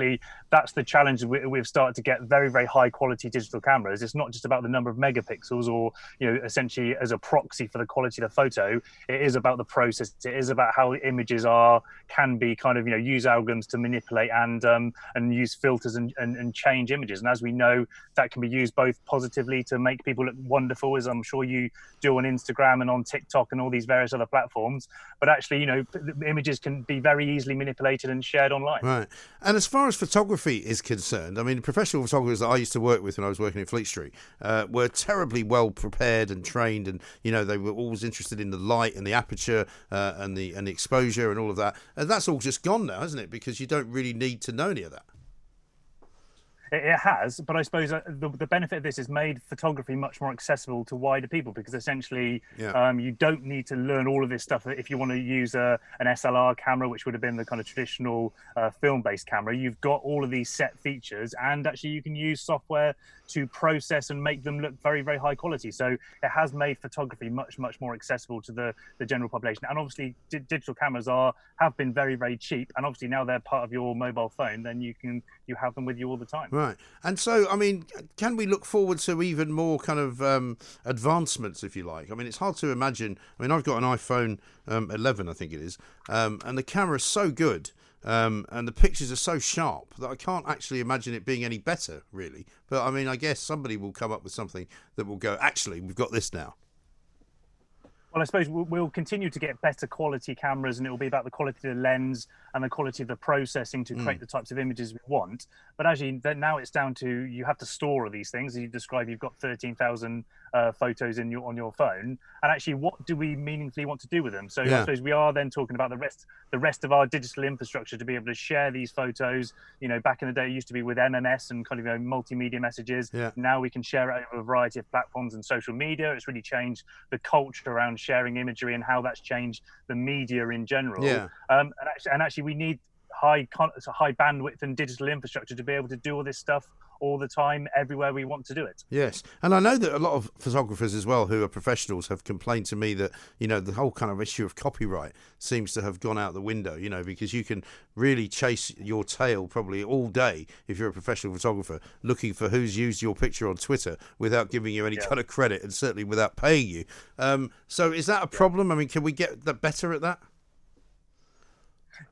that's the challenge we, we've started to get very very high quality digital cameras. It's not just about the number of megapixels or you know essentially as a proxy for the quality of the photo. It is about the process. It is about how images are can be kind of you know use algorithms to manipulate and um, and use filters and, and, and change images. And as we know, that can be used both positively to make people look wonderful, as I'm sure you do on Instagram and on TikTok and all these various other platforms. But actually, you know, images can be very easily manipulated and shared online. Right. And as far as photography is concerned, I mean, professional photographers that I used to work with when I was working in Fleet Street uh, were terribly well prepared and trained, and you know they were always interested in the light and the aperture uh, and the and the exposure and all of that. And that's all just gone now, hasn't it? Because you don't really need to know any of that. It, has, but I suppose uh, the, the benefit of this is made photography much more accessible to wider people because essentially Yeah. um, you don't need to learn all of this stuff. If you want to use a, an SLR camera, which would have been the kind of traditional uh, film based camera, you've got all of these set features, and actually you can use software to process and make them look very, very high quality. So it has made photography much, much more accessible to the, the general population. And obviously, di- digital cameras are have been very, very cheap, and obviously now they're part of your mobile phone. Then you can you have them with you all the time. Right. And so, I mean, can we look forward to even more kind of um, advancements, if you like? I mean, it's hard to imagine. I mean, I've got an iPhone um, 11, I think it is, um, and the camera's so good. Um, and the pictures are so sharp that I can't actually imagine it being any better, really. But I mean, I guess somebody will come up with something that will go. Actually, we've got this now. Well, I suppose we'll- continue to get better quality cameras, and it will be about the quality of the lens and the quality of the processing to create Mm. the types of images we want. But actually, then now it's down to you have to store all these things. As you describe, you've got thirteen thousand uh, photos in your on your phone, and actually, what do we meaningfully want to do with them? So I suppose we are then talking about the rest the rest of our digital infrastructure to be able to share these photos. You know, back in the day, it used to be with MMS and kind of you know, multimedia messages. Yeah. Now we can share it over a variety of platforms and social media. It's really changed the culture around sharing imagery and how that's changed the media in general. Yeah. Um, and actually, and actually, we need high con- high bandwidth and digital infrastructure to be able to do all this stuff all the time, everywhere we want to do it. Yes, and I know that a lot of photographers as well, who are professionals, have complained to me that you know the whole kind of issue of copyright seems to have gone out the window. You know, because you can really chase your tail probably all day if you're a professional photographer, looking for who's used your picture on Twitter without giving you any Yeah. kind of credit, and certainly without paying you. Um, so, is that a problem? I mean, can we get that better at that?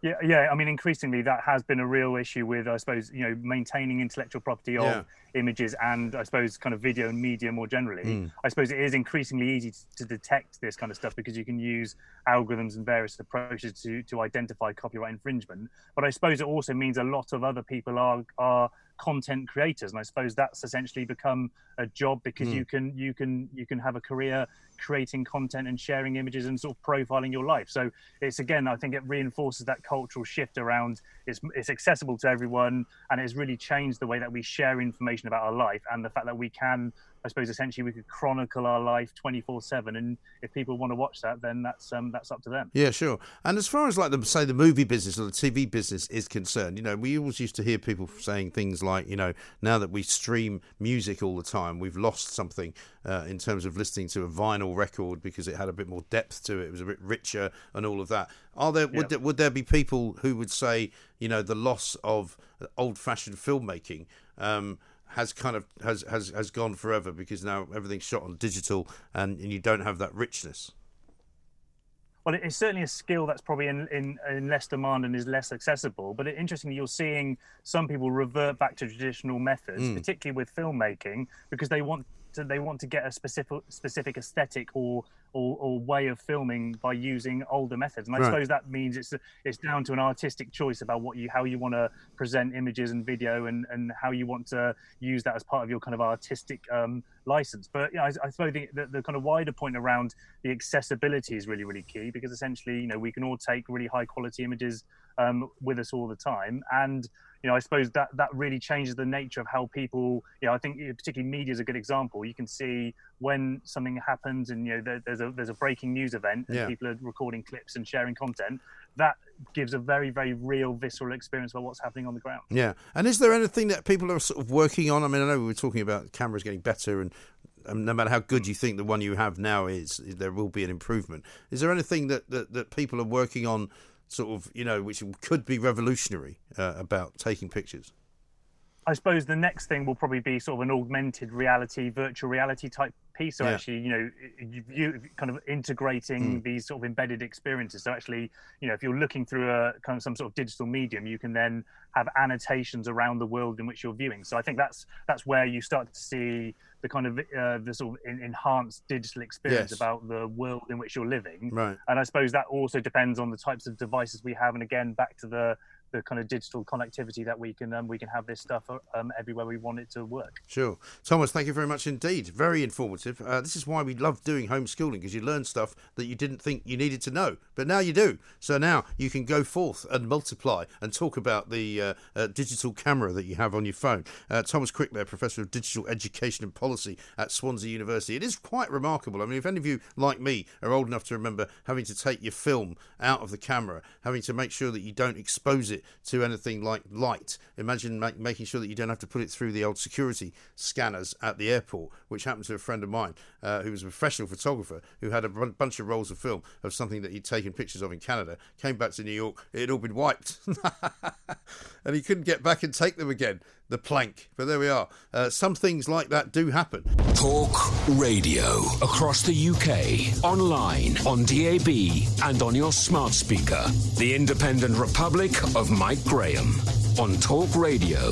Yeah, yeah. I mean, increasingly that has been a real issue with, I suppose, you know, maintaining intellectual property of Yeah. images and I suppose kind of video and media more generally. Mm. I suppose it is increasingly easy to, to detect this kind of stuff because you can use algorithms and various approaches to to identify copyright infringement. But I suppose it also means a lot of other people are are content creators, and I suppose that's essentially become a job because Mm. you can you can you can have a career creating content and sharing images and sort of profiling your life. So it's again, I think it reinforces that cultural shift around it's it's accessible to everyone, and it's really changed the way that we share information about our life and the fact that we can. I suppose essentially we could chronicle our life 24/7 and if people want to watch that then that's um that's up to them. Yeah, sure. And as far as like the say the movie business or the TV business is concerned, you know, we always used to hear people saying things like, you know, now that we stream music all the time, we've lost something uh, in terms of listening to a vinyl record because it had a bit more depth to it, it was a bit richer and all of that. Are there would Yeah. there, would there be people who would say, you know, the loss of old-fashioned filmmaking um, has kind of has, has has gone forever because now everything's shot on digital and, and you don't have that richness. Well, it's certainly a skill that's probably in, in, in less demand and is less accessible. But interestingly, you're seeing some people revert back to traditional methods, Mm. particularly with filmmaking, because they want to they want to get a specific specific aesthetic or, or or way of filming by using older methods. And I Right. suppose that means it's it's down to an artistic choice about what you how you want to present images and video and and how you want to use that as part of your kind of artistic um, license. But you know, I, I suppose the, the, the, kind of wider point around the accessibility is really, really key because essentially, you know, we can all take really high quality images um, with us all the time, and you know, I suppose that that really changes the nature of how people. You know, I think particularly media is a good example. You can see when something happens, and you know, there, there's a there's a breaking news event, and Yeah. people are recording clips and sharing content. That gives a very, very real, visceral experience about what's happening on the ground. Yeah. And is there anything that people are sort of working on? I mean, I know we were talking about cameras getting better, and um, no matter how good you think the one you have now is, there will be an improvement. Is there anything that, that, that people are working on, sort of, you know, which could be revolutionary uh, about taking pictures? I suppose the next thing will probably be sort of an augmented reality, virtual reality type piece. So Yeah. actually, you know, you, you kind of integrating Mm. these sort of embedded experiences. So actually, you know, if you're looking through a kind of some sort of digital medium, you can then have annotations around the world in which you're viewing. So I think that's that's where you start to see the kind of uh, the sort of en- enhanced digital experience Yes. about the world in which you're living. Right. And I suppose that also depends on the types of devices we have. And again, back to the the kind of digital connectivity that we can um, we can have this stuff um, everywhere we want it to work. Sure. Thomas, thank you very much indeed. Very informative. Uh, this is why we love doing homeschooling because you learn stuff that you didn't think you needed to know, but now you do. So now you can go forth and multiply and talk about the uh, uh, digital camera that you have on your phone. Uh, Thomas Crick, there, Professor of Digital Education and Policy at Swansea University. It is quite remarkable. I mean, if any of you, like me, are old enough to remember having to take your film out of the camera, having to make sure that you don't expose it to anything like light, imagine ma- making sure that you don't have to put it through the old security scanners at the airport, which happened to a friend of mine uh, who was a professional photographer who had a bunch of rolls of film of something that he'd taken pictures of in Canada, came back to New York, it had all been wiped. and he couldn't get back and take them again, the plank. But there we are. Uh, some things like that do happen. Talk radio across the UK, online, on DAB, and on your smart speaker. The Independent Republic of Mike Graham on Talk Radio.